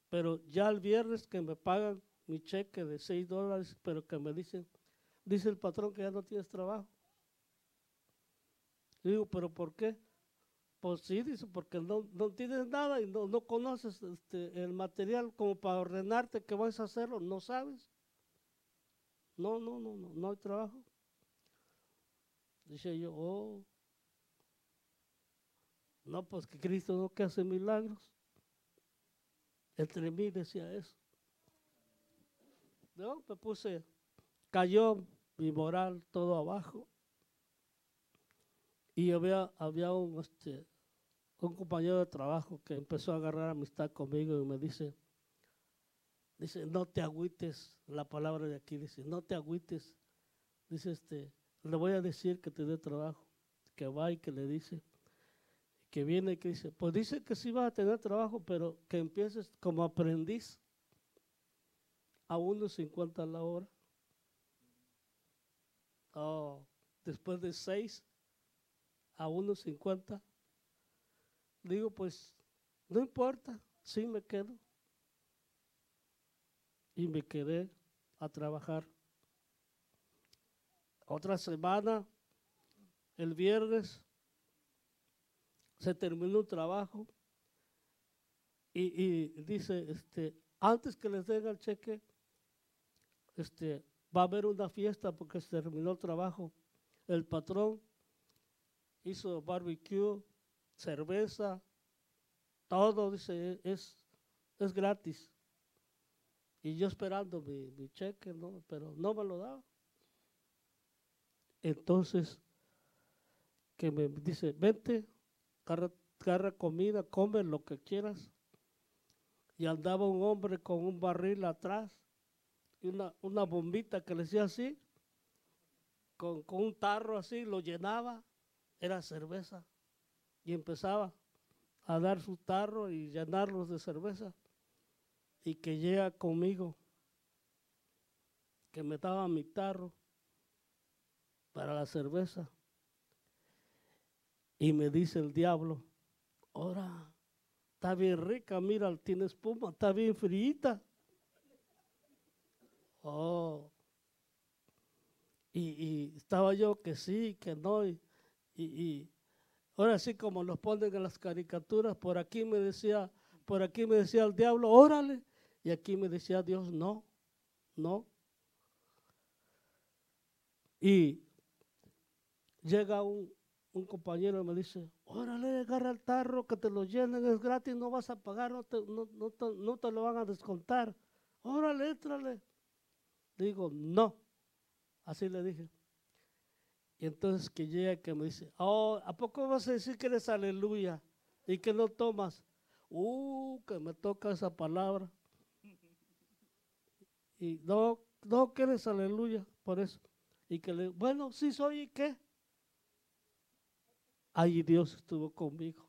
Pero ya el viernes que me pagan mi cheque de 6 dólares, pero que me dicen, dice el patrón que ya no tienes trabajo. digo, pero ¿por qué? Pues sí, dice, porque no, no tienes nada y no, no conoces este, el material como para ordenarte que vas a hacerlo, no sabes. No, no, no, no, no hay trabajo. Dice yo, oh, no, pues que Cristo no que hace milagros. Entre mí decía eso. ¿no? Me puse, cayó mi moral todo abajo. Y había, había un, este, un compañero de trabajo que empezó a agarrar amistad conmigo y me dice, dice, no te agüites, la palabra de aquí dice, no te agüites. Dice, este, le voy a decir que te dé trabajo, que va y que le dice, que viene y que dice, pues dice que sí va a tener trabajo, pero que empieces como aprendiz a 1.50 la hora. oh, después de seis a 1.50. Digo, pues, no importa, sí me quedo. Y me quedé a trabajar. Otra semana, el viernes, se terminó el trabajo y, dice, este, antes que les den el cheque, este, va a haber una fiesta porque se terminó el trabajo. El patrón hizo barbecue, cerveza, todo, dice, es, es gratis. Y yo esperando mi, cheque, ¿no? pero no me lo daba. Entonces, que me dice, vente, agarra, comida, come lo que quieras. Y andaba un hombre con un barril atrás y una, bombita que le decía así, con, con un tarro así, lo llenaba, era cerveza. Y empezaba a dar su tarro y llenarlos de cerveza. Y que llega conmigo, que me daba mi tarro para la cerveza. Y me dice el diablo, ahora, está bien rica, mira, tiene espuma, está bien frita. Oh. Y, estaba yo que sí, que no. Y, y, ahora sí, como los ponen en las caricaturas, por aquí me decía, por aquí me decía el diablo, órale. Y aquí me decía Dios, no, no. Y llega un, compañero y me dice, órale, agarra el tarro, que te lo llenen, es gratis, no vas a pagar, no te, no, no te, lo van a descontar. Órale, étrale. Digo, no. Así le dije. Y entonces que llega que me dice, oh, ¿a poco vas a decir que eres aleluya y que no tomas? Uh, que me toca esa palabra. Y no, no que eres aleluya, por eso. Y que le, bueno, sí soy, ¿y qué? Ahí Dios estuvo conmigo.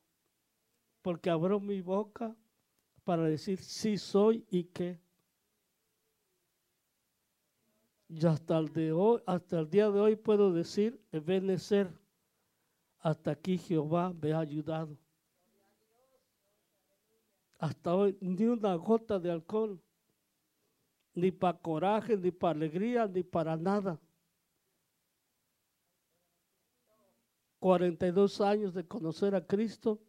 Porque abrió mi boca para decir sí soy y qué. Y hasta el, de hoy, hasta el día de hoy puedo decir, Ebenezer, hasta aquí Jehová me ha ayudado. Hasta hoy ni una gota de alcohol, ni para coraje, ni para alegría, ni para nada. 42 años de conocer a Cristo,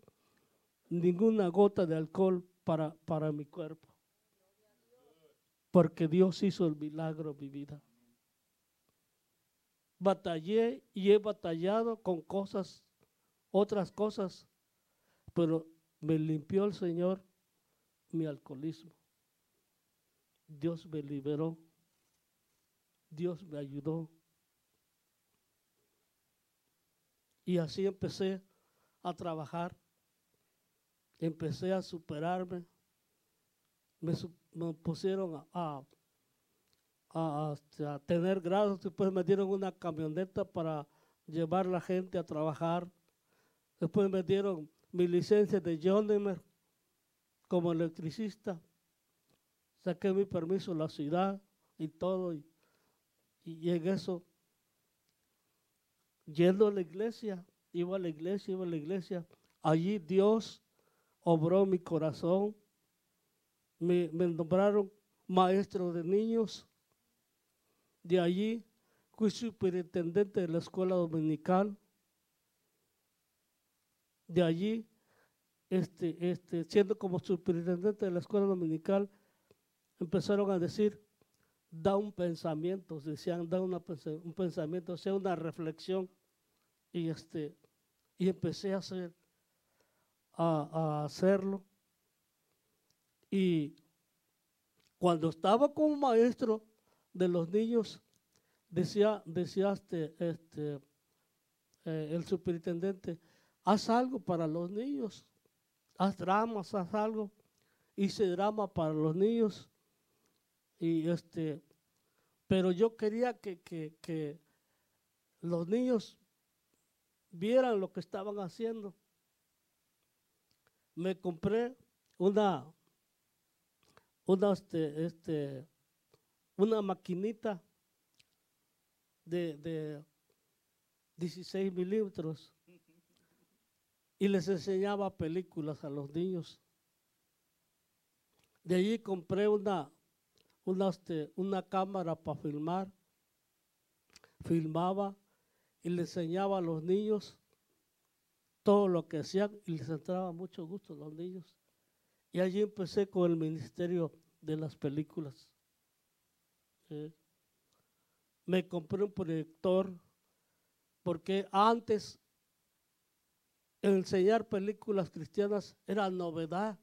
ninguna gota de alcohol para, para mi cuerpo. Porque Dios hizo el milagro en mi vida. Batallé y he batallado con cosas, otras cosas, pero me limpió el Señor mi alcoholismo. Dios me liberó. Dios me ayudó. Y así empecé a trabajar, empecé a superarme, me, pusieron a, tener grados, después me dieron una camioneta para llevar la gente a trabajar, después me dieron mi licencia de Johnnemer como electricista, saqué mi permiso la ciudad y todo, y, y en eso yendo a la iglesia, iba a la iglesia, iba a la iglesia. Allí Dios obró mi corazón. Me, nombraron maestro de niños. De allí fui superintendente de la escuela dominical. De allí, este, este, siendo como superintendente de la escuela dominical, empezaron a decir, da un pensamiento, decían, da un pensamiento, sea una reflexión. Y este y empecé a hacer a, hacerlo. Y cuando estaba como maestro de los niños decía decía este, este eh, el superintendente haz algo para los niños haz dramas haz algo hice drama para los niños y este pero yo quería que, que, que los niños vieran lo que estaban haciendo. Me compré una, una, este, este, una maquinita de, de 16 milímetros y les enseñaba películas a los niños. De allí compré una, una, una cámara para filmar, filmaba y le enseñaba a los niños todo lo que hacían y les entraba mucho gusto a los niños. Y allí empecé con el ministerio de las películas. Me compré un proyector porque antes enseñar películas cristianas era novedad.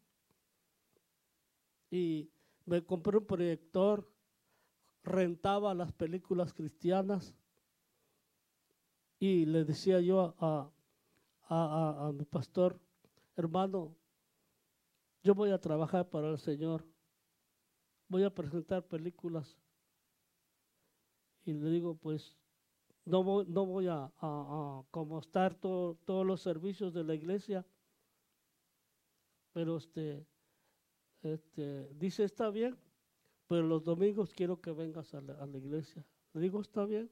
Y me compré un proyector, rentaba las películas cristianas y le decía yo a, a, a, mi pastor, hermano, yo voy a trabajar para el Señor, voy a presentar películas. Y le digo, pues no voy, no voy a, a, como estar todos los servicios de la iglesia, pero este, este, dice, está bien, pero los domingos quiero que vengas a la, iglesia. Le digo, está bien.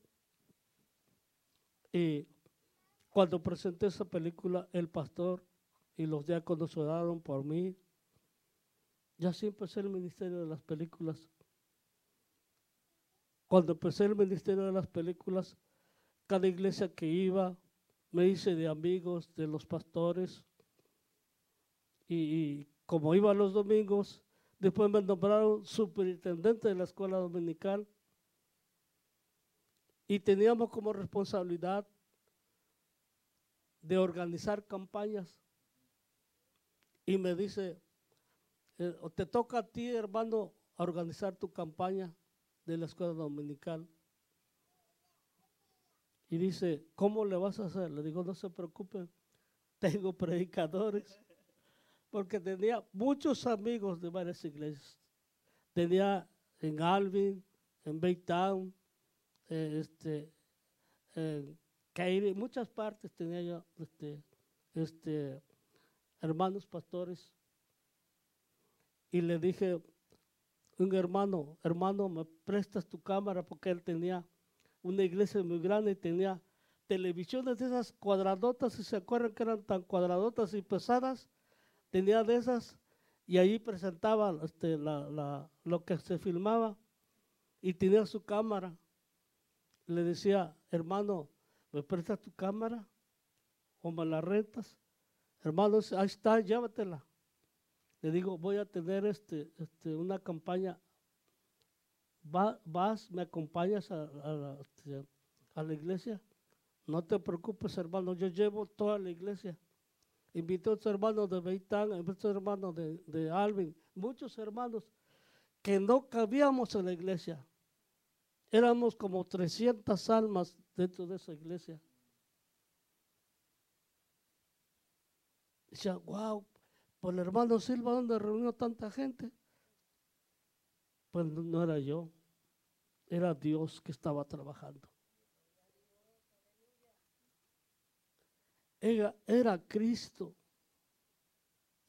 Y cuando presenté esa película, el pastor y los diáconos oraron por mí. Ya sí empecé el ministerio de las películas. Cuando empecé el ministerio de las películas, cada iglesia que iba, me hice de amigos de los pastores. Y, como iba los domingos, después me nombraron superintendente de la escuela dominical. Y teníamos como responsabilidad de organizar campañas. Y me dice, eh, te toca a ti, hermano, organizar tu campaña de la escuela dominical. Y dice, ¿cómo le vas a hacer? Le digo, no se preocupen, tengo predicadores. Porque tenía muchos amigos de varias iglesias. Tenía en Alvin, en Baytown, eh, este, en en muchas partes tenía yo este, este, hermanos pastores. Y le dije, un hermano, hermano, me prestas tu cámara porque él tenía una iglesia muy grande y tenía televisiones de esas cuadradotas, si se acuerdan que eran tan cuadradotas y pesadas, tenía de esas y ahí presentaba este, lo que se filmaba y tenía su cámara. Le decía, hermano, ¿me prestas tu cámara? ¿O me la rentas? Hermanos, ahí está, llévatela. Le digo, voy a tener este, este, una campaña. vas, me acompañas este, a, la iglesia. No te preocupes, hermano, yo llevo toda la iglesia. Invité a otros hermanos de Beitán, a hermanos de, de Alvin, muchos hermanos que no cabíamos en la iglesia. Éramos como 300 almas dentro de esa iglesia. Decía, wow, por el hermano Silva, ¿dónde reunió tanta gente? Pues no era yo, era Dios que estaba trabajando. Era, Cristo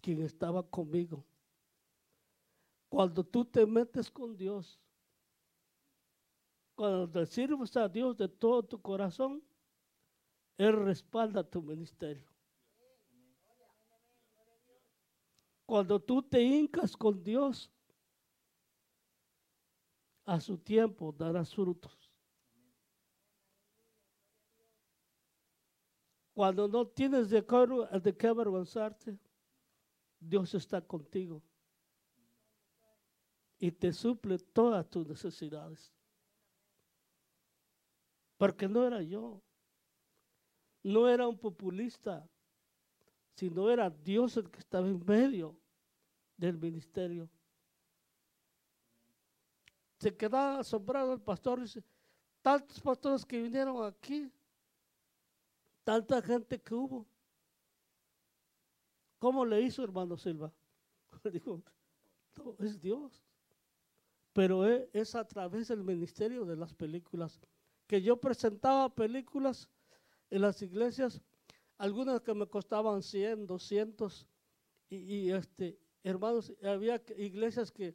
quien estaba conmigo. Cuando tú te metes con Dios, cuando te sirves a Dios de todo tu corazón, Él respalda tu ministerio. Cuando tú te hincas con Dios, a su tiempo darás frutos. Cuando no tienes de qué, de qué avergonzarte, Dios está contigo y te suple todas tus necesidades. Porque no era yo. No era un populista, sino era Dios el que estaba en medio del ministerio. Se quedaba asombrado el pastor y dice, tantos pastores que vinieron aquí, tanta gente que hubo. ¿Cómo le hizo hermano Silva? Dijo, no, es Dios. Pero es a través del ministerio de las películas que yo presentaba películas en las iglesias, algunas que me costaban 100, 200, y, este, hermanos, había iglesias que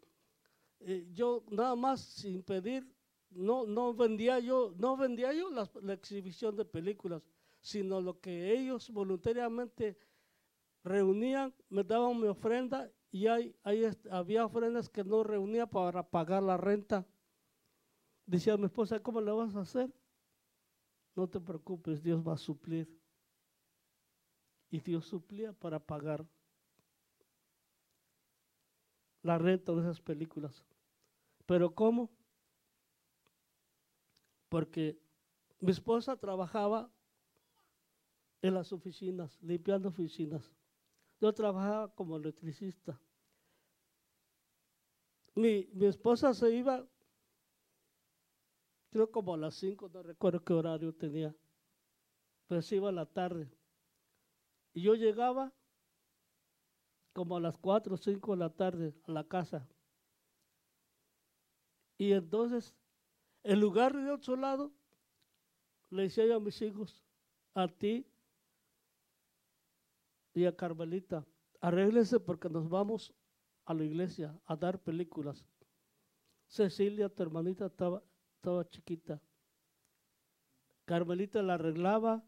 eh, yo nada más sin pedir no, no vendía yo, no vendía yo la exhibición de películas, sino lo que ellos voluntariamente reunían, me daban mi ofrenda y hay, había ofrendas que no reunía para pagar la renta. Decía mi esposa, ¿cómo le vas a hacer? No te preocupes, Dios va a suplir. Y Dios suplía para pagar la renta de esas películas. ¿Pero cómo? Porque mi esposa trabajaba en las oficinas, limpiando oficinas. Yo trabajaba como electricista. Mi, mi esposa se iba, creo como a las 5, no recuerdo qué horario tenía, pero se iba a la tarde. Y yo llegaba como a las 4 o 5 de la tarde a la casa. Y entonces, en lugar de otro lado, le decía yo a mis hijos, a ti y a Carmelita, arréglense porque nos vamos a la iglesia a dar películas. Cecilia, tu hermanita, estaba, estaba chiquita. Carmelita la arreglaba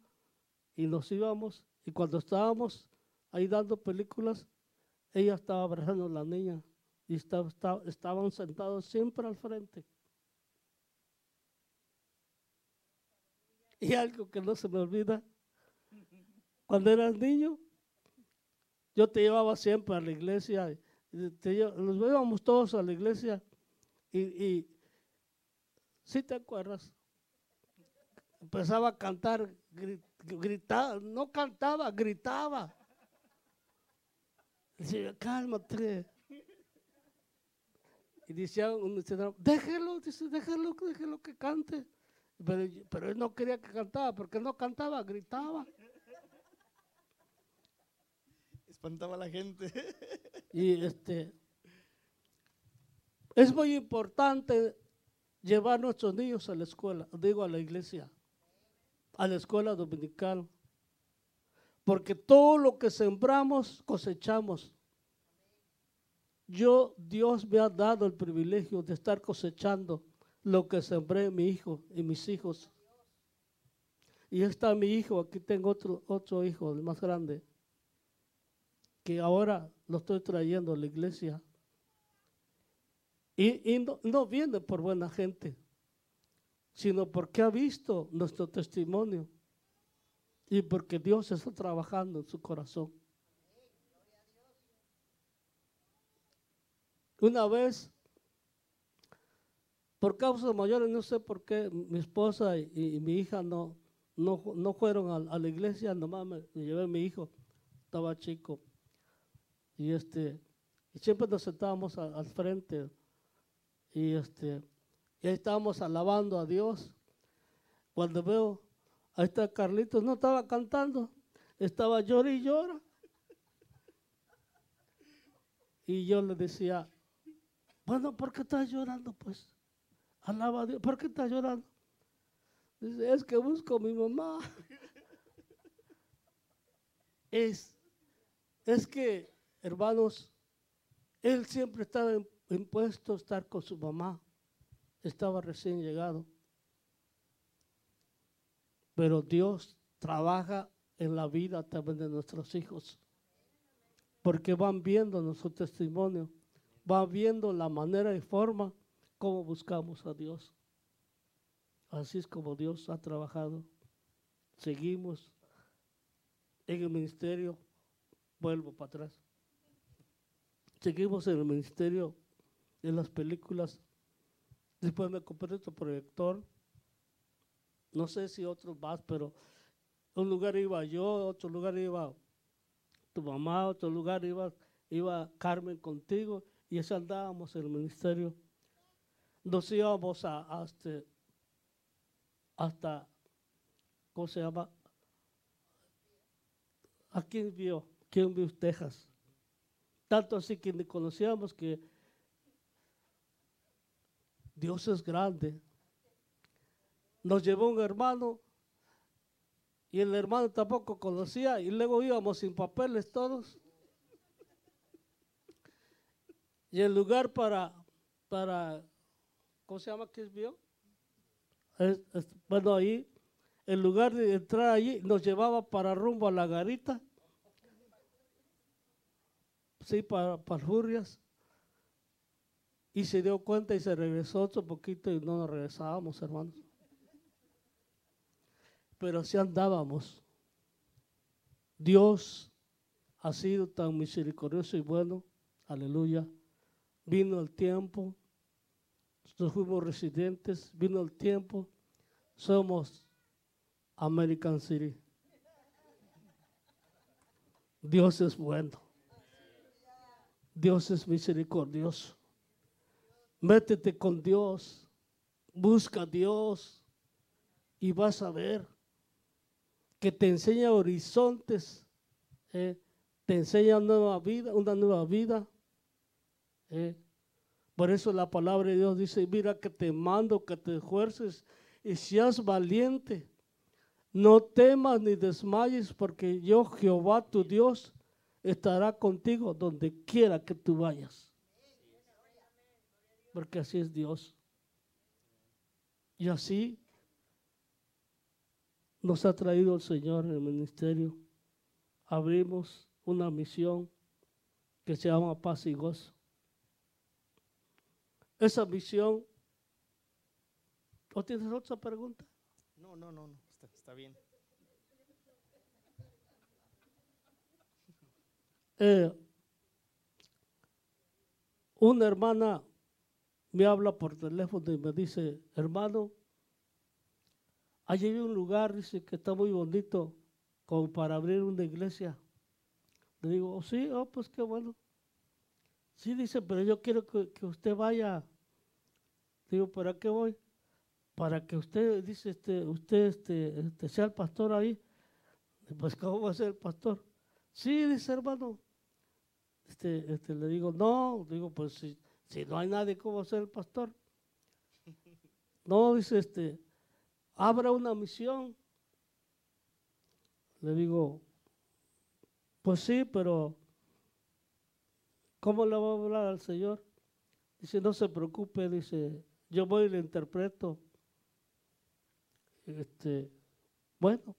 y nos íbamos. Y cuando estábamos ahí dando películas, ella estaba abrazando a la niña y estaba, estaban sentados siempre al frente. Y algo que no se me olvida, cuando eras niño, yo te llevaba siempre a la iglesia, nos íbamos todos a la iglesia y, y si te acuerdas, empezaba a cantar, gritaba, no cantaba, gritaba. Decía, cálmate. Y decía déjelo, dice, déjelo, déjelo que cante. Pero, pero él no quería que cantara, porque no cantaba, gritaba. La gente. Y este, es muy importante llevar a nuestros niños a la escuela, digo a la iglesia, a la escuela dominical. Porque todo lo que sembramos, cosechamos. Yo, Dios me ha dado el privilegio de estar cosechando lo que sembré mi hijo y mis hijos. Y está mi hijo, aquí tengo otro, otro hijo, el más grande, que ahora lo estoy trayendo a la iglesia. Y, no, no viene por buena gente, sino porque ha visto nuestro testimonio y porque Dios está trabajando en su corazón. Una vez, por causas mayores, no sé por qué, mi esposa y, mi hija no, no, fueron a, la iglesia, nomás me, llevé a mi hijo, estaba chico. Y este, y siempre nos sentábamos al frente y este, y estábamos alabando a Dios. Cuando veo Ahí está Carlitos, no estaba cantando, estaba llora y llora. Y yo le decía, bueno, ¿por qué estás llorando? Pues, alaba a Dios, ¿por qué estás llorando? Dice, es que busco a mi mamá. es, es que, hermanos, él siempre estaba impuesto a estar con su mamá. Estaba recién llegado. Pero Dios trabaja en la vida también de nuestros hijos. Porque van viendo nuestro testimonio, van viendo la manera y forma como buscamos a Dios. Así es como Dios ha trabajado. Seguimos en el ministerio. Vuelvo para atrás. Seguimos en el ministerio de las películas. Después me compré otro proyector no sé si otros más, pero un lugar iba yo, otro lugar iba tu mamá, otro lugar iba, iba Carmen contigo, y eso andábamos en el ministerio. Nos íbamos a, hasta, este, hasta, ¿cómo se llama? ¿A quién vio? ¿Quién vio Texas? Tanto así que ni conocíamos que Dios es grande nos llevó un hermano y el hermano tampoco conocía y luego íbamos sin papeles todos. Y el lugar para, para ¿cómo se llama? ¿Qué vio? bueno, ahí, en lugar de entrar allí, nos llevaba para rumbo a la garita. Sí, para, para Furias. Y se dio cuenta y se regresó otro poquito y no nos regresábamos, hermanos. Pero así andábamos. Dios ha sido tan misericordioso y bueno. Aleluya. Vino el tiempo. Nosotros fuimos residentes. Vino el tiempo. Somos American City. Dios es bueno. Dios es misericordioso. Métete con Dios. Busca a Dios. Y vas a ver que te enseña horizontes. Eh, te enseña una nueva vida, una nueva vida. Eh. Por eso la palabra de Dios dice, mira que te mando que te esfuerces y seas valiente. No temas ni desmayes porque yo, Jehová tu Dios, estará contigo donde quiera que tú vayas. Porque así es Dios. Y así nos ha traído el Señor en el ministerio. Abrimos una misión que se llama paz y gozo. Esa misión. ¿O tienes otra pregunta? No, no, no, está, bien. Eh, una hermana me habla por teléfono y me dice, hermano, allí hay un lugar, dice, que está muy bonito, como para abrir una iglesia. Le digo, oh, sí, oh, pues qué bueno. Sí, dice, pero yo quiero que, usted vaya. Digo, ¿para qué voy? Para que usted, dice, este, usted este, este, sea el pastor ahí. Pues, ¿cómo va a ser el pastor? Sí, dice, hermano. Este, este, le digo, no, digo, pues si, si no hay nadie, ¿cómo va a ser el pastor? No, dice, este, abra una misión. Le digo, pues sí, pero ¿cómo le va a hablar al Señor? Dice, no se preocupe, dice, yo voy y le interpreto. Este, bueno,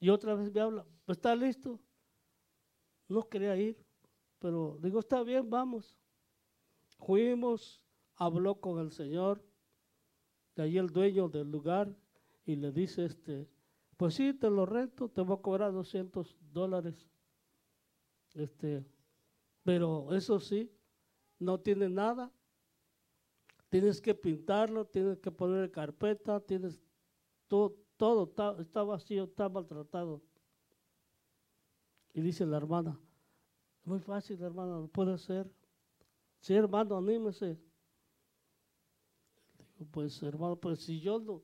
y otra vez me habla, pues está listo. No quería ir, pero digo, está bien, vamos. Fuimos, habló con el Señor, de ahí el dueño del lugar, y le dice, este, pues sí, te lo rento, te voy a cobrar 200 dólares. Este, pero eso sí, no tiene nada. Tienes que pintarlo, tienes que poner carpeta, tienes todo, todo está, vacío, está maltratado. Y dice la hermana, muy fácil, hermana, lo puede hacer. Sí, hermano, anímese. Digo, pues hermano, pues si yo no,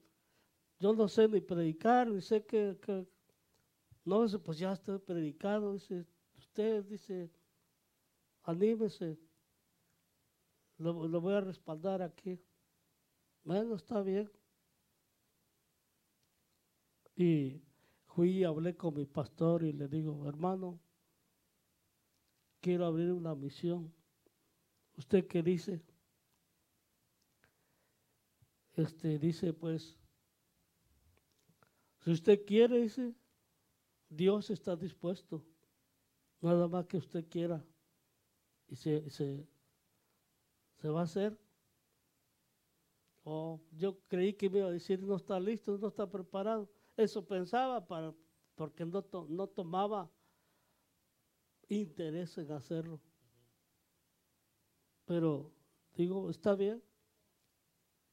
yo no sé ni predicar, ni sé que, no, pues ya estoy predicado, dice, usted dice, anímese, lo, lo voy a respaldar aquí. Bueno, está bien. Y fui y hablé con mi pastor y le digo, hermano, quiero abrir una misión. ¿Usted qué dice? Este dice, pues, si usted quiere, dice, Dios está dispuesto. Nada más que usted quiera. Y se, se, va a hacer. Oh, yo creí que me iba a decir, no está listo, no está preparado. Eso pensaba para, porque no, no tomaba interés en hacerlo. Pero digo, está bien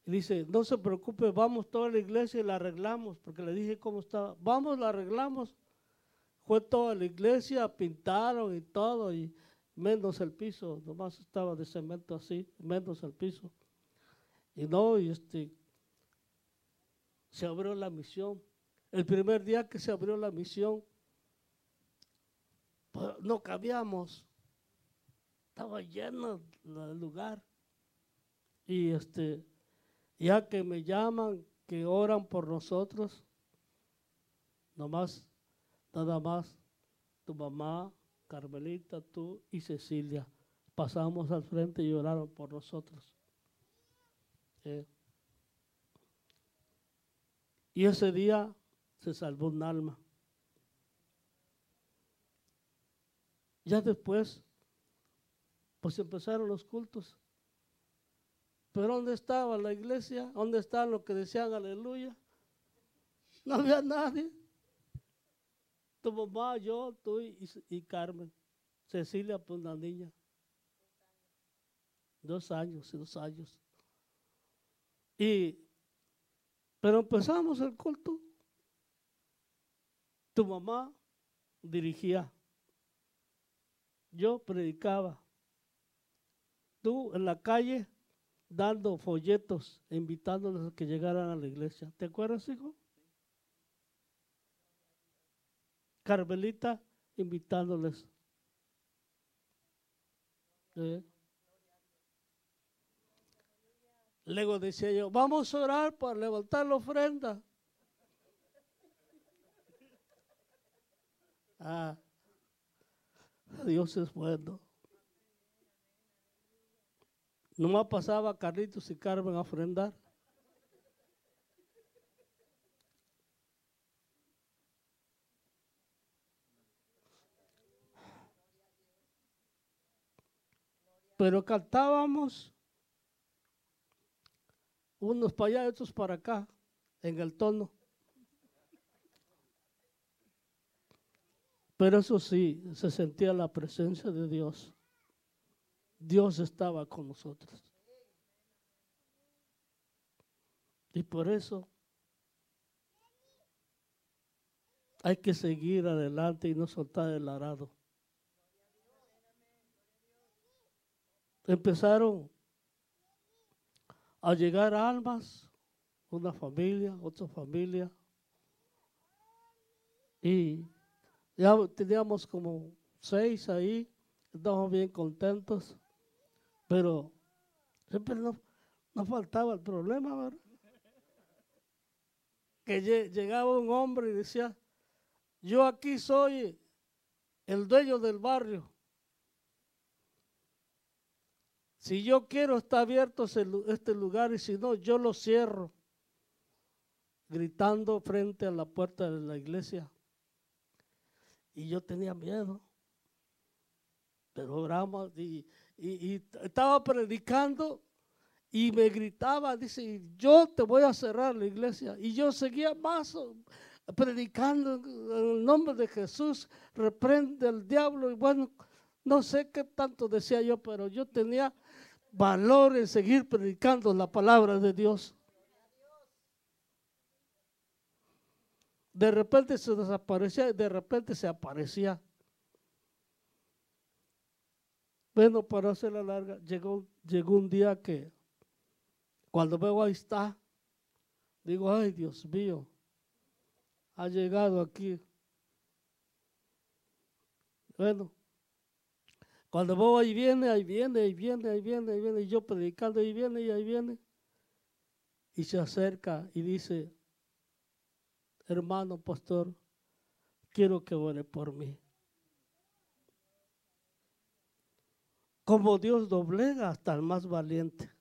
dice, no se preocupe, vamos toda la iglesia y la arreglamos, porque le dije cómo estaba. Vamos, la arreglamos. Fue toda la iglesia, pintaron y todo, y menos el piso, nomás estaba de cemento así, menos el piso. Y no, y este, se abrió la misión. El primer día que se abrió la misión, no cabíamos. Estaba lleno el lugar. Y este, ya que me llaman, que oran por nosotros, nomás, nada más, tu mamá, Carmelita, tú y Cecilia, pasamos al frente y oraron por nosotros. Eh, Y ese día se salvó un alma. Ya después, pues empezaron los cultos. Pero ¿dónde estaba la iglesia? ¿Dónde estaban los que decían aleluya? No había nadie. Tu mamá, yo, tú y, Carmen. Cecilia, pues una niña. Dos años, dos años. Y, pero empezamos el culto. Tu mamá dirigía. Yo predicaba. Tú en la calle dando folletos, invitándoles a que llegaran a la iglesia. ¿Te acuerdas, hijo? Carmelita invitándoles. Luego decía yo, vamos a orar para levantar la ofrenda. Ah, Dios es bueno. Nomás pasaba Carlitos y Carmen a ofrendar. Pero cantábamos unos para allá, otros para acá, en el tono. Pero eso sí, se sentía la presencia de Dios. Dios estaba con nosotros. Y por eso hay que seguir adelante y no soltar el arado. empezaron a llegar almas, una familia, otra familia, y ya teníamos como seis ahí, estábamos bien contentos, pero siempre nos, faltaba el problema, ¿verdad? Que llegaba un hombre y decía, yo aquí soy el dueño del barrio. Si yo quiero, está abierto este lugar y si no, yo lo cierro. Gritando frente a la puerta de la iglesia. Y yo tenía miedo. Pero oramos y, estaba predicando y me gritaba, dice, yo te voy a cerrar la iglesia. Y yo seguía más predicando en el nombre de Jesús, reprende al diablo. Y bueno, no sé qué tanto decía yo, pero yo tenía valor en seguir predicando la palabra de Dios. De repente se desaparecía y de repente se aparecía. Bueno, para hacer la larga, llegó, llegó un día que cuando veo ahí está, digo, ay Dios mío, ha llegado aquí. Bueno, cuando vos ahí viene, ahí viene, ahí viene, ahí viene, ahí viene, y yo predicando, ahí viene, y ahí viene. Y se acerca y dice, hermano pastor, quiero que ore por mí. Como Dios doblega hasta el más valiente,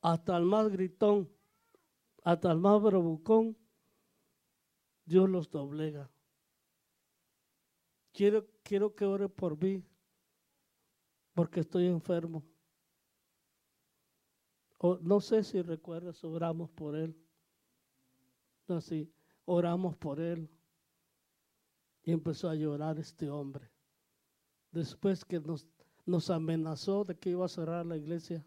hasta el más gritón, hasta el más bravucón, Dios los doblega. Quiero, quiero que ore por mí porque estoy enfermo. No sé si recuerdas, oramos por él. Sí, oramos por él. Y empezó a llorar este hombre. Después que nos, nos amenazó de que iba a cerrar la iglesia.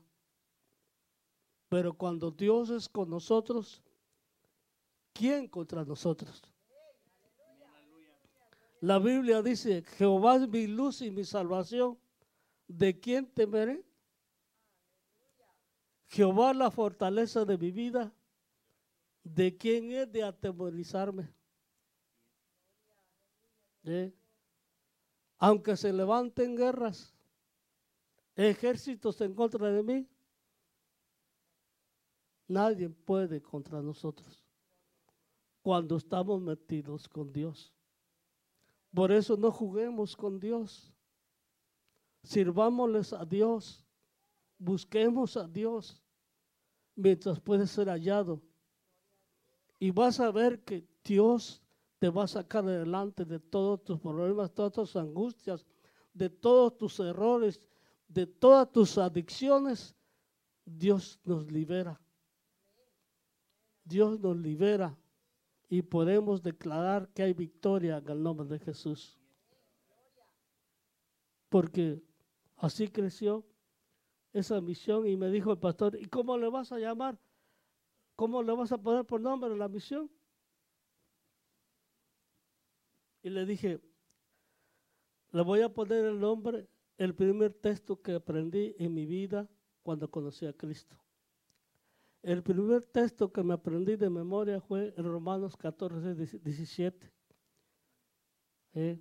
Pero cuando Dios es con nosotros, ¿quién contra nosotros? La Biblia dice, Jehová es mi luz y mi salvación. ¿De quién temeré? Jehová la fortaleza de mi vida. ¿De quién es de atemorizarme? ¿Eh? Aunque se levanten guerras, ejércitos en contra de mí, nadie puede contra nosotros cuando estamos metidos con Dios. Por eso no juguemos con Dios. Sirvámosles a Dios. Busquemos a Dios mientras puede ser hallado. Y vas a ver que Dios te va a sacar adelante de todos tus problemas, todas tus angustias, de todos tus errores, de todas tus adicciones. Dios nos libera. Dios nos libera y podemos declarar que hay victoria en el nombre de Jesús. Porque así creció esa misión y me dijo el pastor, ¿y cómo le vas a llamar? ¿Cómo le vas a poner por nombre la misión? Y le dije, le voy a poner el nombre, el primer texto que aprendí en mi vida cuando conocí a Cristo. El primer texto que me aprendí de memoria fue en Romanos 14, 17, eh,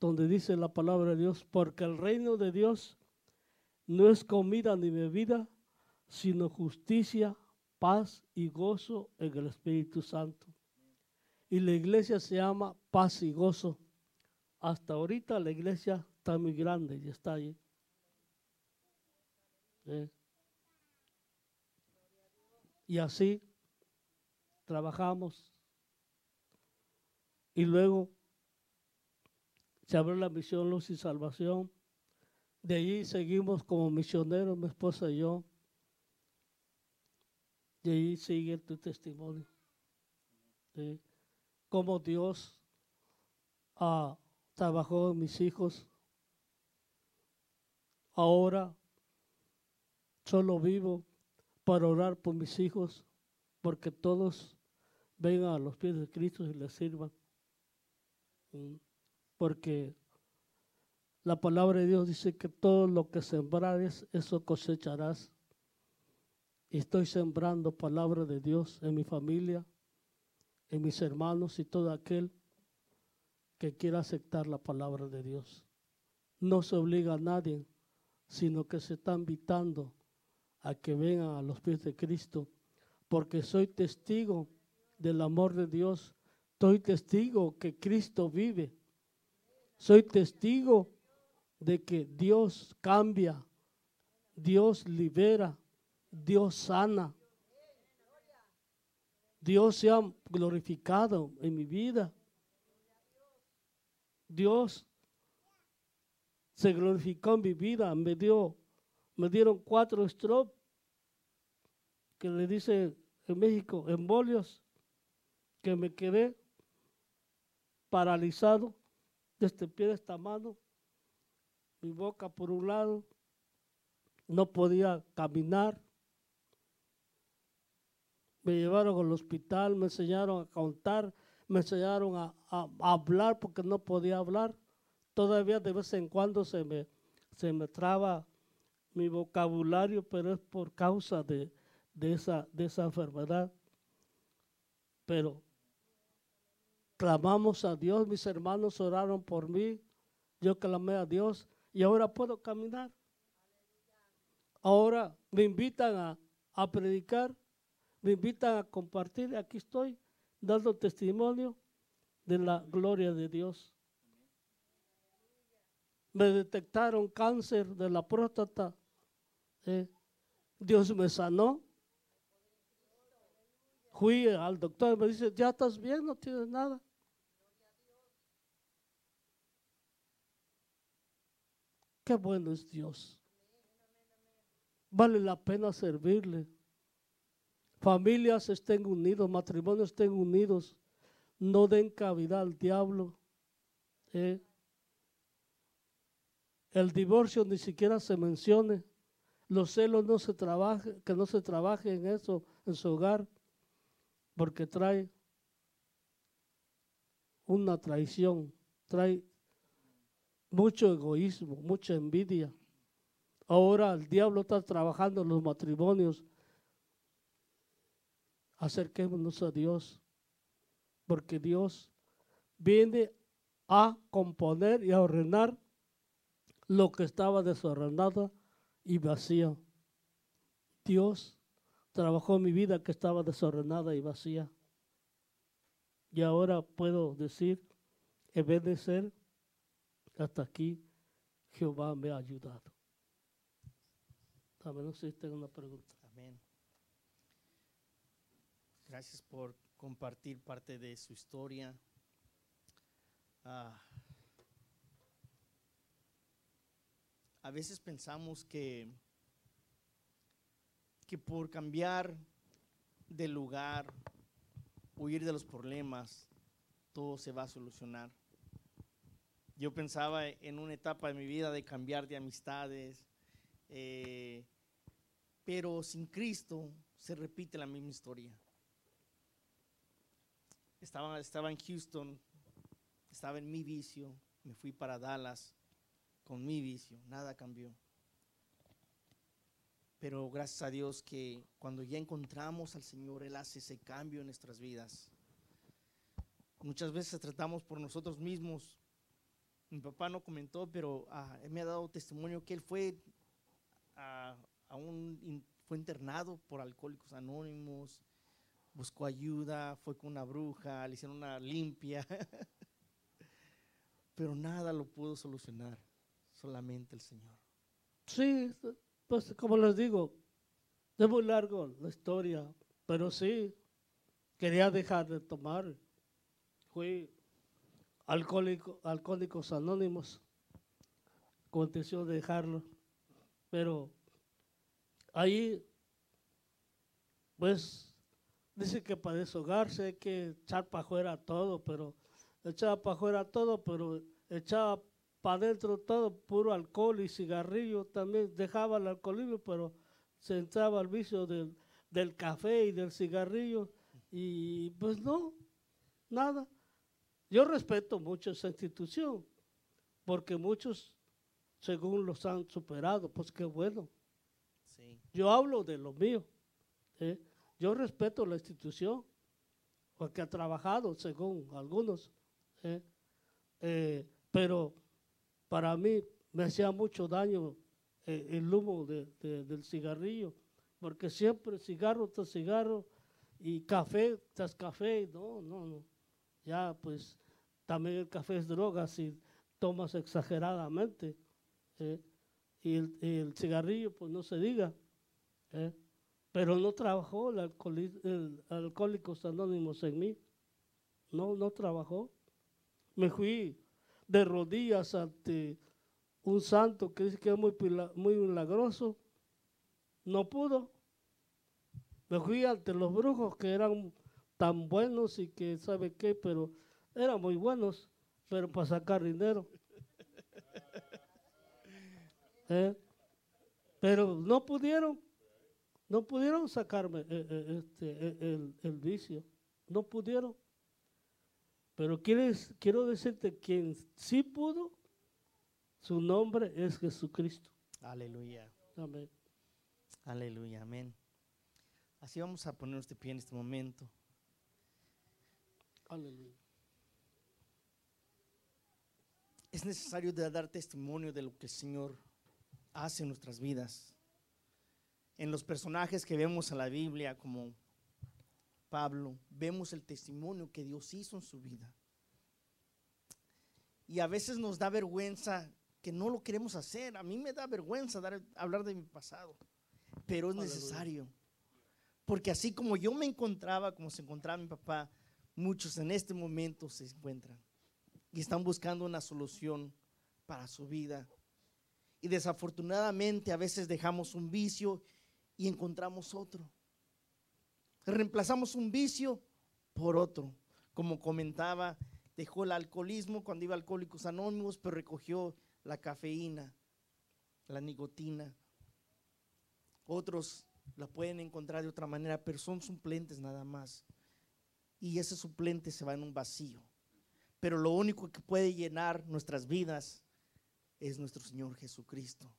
donde dice la palabra de Dios, porque el reino de Dios no es comida ni bebida, sino justicia, paz y gozo en el Espíritu Santo. Y la iglesia se llama paz y gozo. Hasta ahorita la iglesia está muy grande y está allí. Eh, y así trabajamos. Y luego se abrió la misión Luz y Salvación. De allí seguimos como misioneros, mi esposa y yo. De allí sigue tu testimonio. De cómo Dios ah, trabajó en mis hijos. Ahora solo vivo para orar por mis hijos, porque todos vengan a los pies de Cristo y les sirvan. Porque la palabra de Dios dice que todo lo que sembrares, eso cosecharás. Estoy sembrando palabra de Dios en mi familia, en mis hermanos y todo aquel que quiera aceptar la palabra de Dios. No se obliga a nadie, sino que se está invitando a que vengan a los pies de Cristo, porque soy testigo del amor de Dios, soy testigo que Cristo vive, soy testigo de que Dios cambia, Dios libera, Dios sana. Dios se ha glorificado en mi vida. Dios se glorificó en mi vida, me dio me dieron cuatro strokes, que le dice en México, embolios, que me quedé paralizado desde este pie de esta mano, mi boca por un lado, no podía caminar. Me llevaron al hospital, me enseñaron a contar, me enseñaron a, hablar porque no podía hablar. Todavía de vez en cuando se me, se me traba mi vocabulario, pero es por causa de, esa, de esa enfermedad. Pero clamamos a Dios, mis hermanos oraron por mí, yo clamé a Dios y ahora puedo caminar. Ahora me invitan a, a predicar, me invitan a compartir, aquí estoy dando testimonio de la gloria de Dios. Me detectaron cáncer de la próstata Dios me sanó. Fui al doctor y me dice, ya estás bien, no tienes nada. Qué bueno es Dios. Vale la pena servirle. Familias estén unidos, matrimonios estén unidos. No den cavidad al diablo. ¿eh? El divorcio ni siquiera se mencione. Los celos no se trabaje, que no se trabaje en eso, en su hogar, porque trae una traición, trae mucho egoísmo, mucha envidia. Ahora el diablo está trabajando en los matrimonios. Acerquémonos a Dios, porque Dios viene a componer y a ordenar lo que estaba desordenado y vacía. Dios trabajó mi vida que estaba desordenada y vacía. Y ahora puedo decir, en vez de ser, hasta aquí Jehová me ha ayudado. A menos si tengo una pregunta. Amén. Gracias por compartir parte de su historia. Ah, a veces pensamos que, que por cambiar de lugar, huir de los problemas, todo se va a solucionar. Yo pensaba en una etapa de mi vida de cambiar de amistades, eh, pero sin Cristo se repite la misma historia. Estaba, estaba en Houston, estaba en mi vicio, me fui para Dallas con mi vicio, nada cambió. Pero gracias a Dios que cuando ya encontramos al Señor, Él hace ese cambio en nuestras vidas. Muchas veces tratamos por nosotros mismos. Mi papá no comentó, pero ah, él me ha dado testimonio que él fue a, un, fue internado por alcohólicos anónimos, buscó ayuda, fue con una bruja, le hicieron una limpia, pero nada lo pudo solucionar solamente el Señor. Sí, pues como les digo, es muy largo la historia, pero sí, quería dejar de tomar. Fui alcohólico, alcohólicos anónimos, aconteció dejarlo, pero ahí, pues, dice que para deshogarse hay que echar para afuera todo, pero echaba para afuera todo, pero echaba para adentro todo puro alcohol y cigarrillo, también dejaba el alcoholismo, pero se entraba al vicio del, del café y del cigarrillo y pues no, nada. Yo respeto mucho esa institución, porque muchos, según los han superado, pues qué bueno. Yo hablo de lo mío. ¿eh? Yo respeto la institución, porque ha trabajado, según algunos. ¿eh? Eh, pero para mí me hacía mucho daño eh, el humo del cigarrillo, porque siempre cigarro tras cigarro y café tras café, no, no, no. Ya pues también el café es droga si tomas exageradamente. Y, el, cigarrillo, pues no se diga. Pero no trabajó el, el Alcohólicos Anónimos en mí. No, no trabajó. Me fui de rodillas ante un santo que dice que es muy, muy milagroso. No pudo. Me fui ante los brujos que eran tan buenos y que sabe qué, pero eran muy buenos, pero para sacar dinero. ¿Eh? Pero no pudieron, no pudieron sacarme eh, eh, este, el, el vicio, no pudieron. Pero quiero decirte, quien sí pudo, su nombre es Jesucristo. Aleluya. Amén. Aleluya, amén. Así vamos a ponernos de pie en este momento. Aleluya. Es necesario dar testimonio de lo que el Señor hace en nuestras vidas. En los personajes que vemos en la Biblia, como Pablo, vemos el testimonio que Dios hizo en su vida. Y a veces nos da vergüenza que no lo queremos hacer. A mí me da vergüenza dar, hablar de mi pasado, pero es necesario. Porque así como yo me encontraba, como se encontraba mi papá, muchos en este momento se encuentran y están buscando una solución para su vida. Y desafortunadamente a veces dejamos un vicio y encontramos otro. Reemplazamos un vicio por otro. Como comentaba, dejó el alcoholismo cuando iba a Alcohólicos Anónimos, pero recogió la cafeína, la nicotina. Otros la pueden encontrar de otra manera, pero son suplentes nada más. Y ese suplente se va en un vacío. Pero lo único que puede llenar nuestras vidas es nuestro Señor Jesucristo.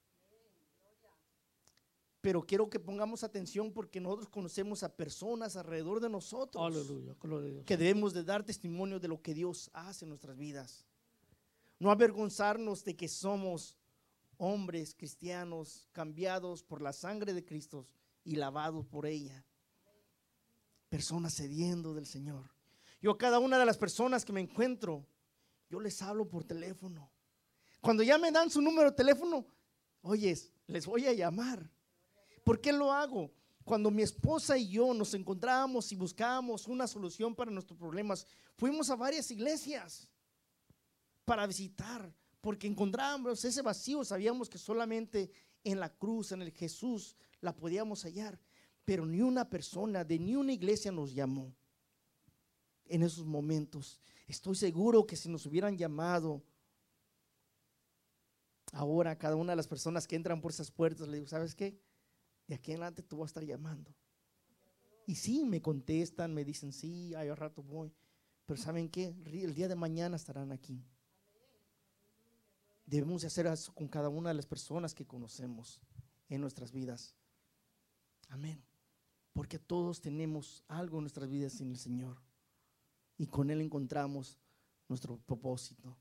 Pero quiero que pongamos atención porque nosotros conocemos a personas alrededor de nosotros Aleluya, que debemos de dar testimonio de lo que Dios hace en nuestras vidas. No avergonzarnos de que somos hombres cristianos cambiados por la sangre de Cristo y lavados por ella. Personas cediendo del Señor. Yo a cada una de las personas que me encuentro, yo les hablo por teléfono. Cuando ya me dan su número de teléfono, oyes, les voy a llamar. ¿Por qué lo hago? cuando mi esposa y yo nos encontrábamos y buscábamos una solución para nuestros problemas, fuimos a varias iglesias para visitar, porque encontrábamos ese vacío, sabíamos que solamente en la cruz, en el Jesús, la podíamos hallar, pero ni una persona de ni una iglesia nos llamó en esos momentos. Estoy seguro que si nos hubieran llamado ahora cada una de las personas que entran por esas puertas, le digo, ¿sabes qué? De aquí en adelante tú vas a estar llamando. Y sí, me contestan, me dicen, sí, hay rato voy. Pero ¿saben qué? El día de mañana estarán aquí. Debemos de hacer eso con cada una de las personas que conocemos en nuestras vidas. Amén. Porque todos tenemos algo en nuestras vidas sin el Señor. Y con Él encontramos nuestro propósito.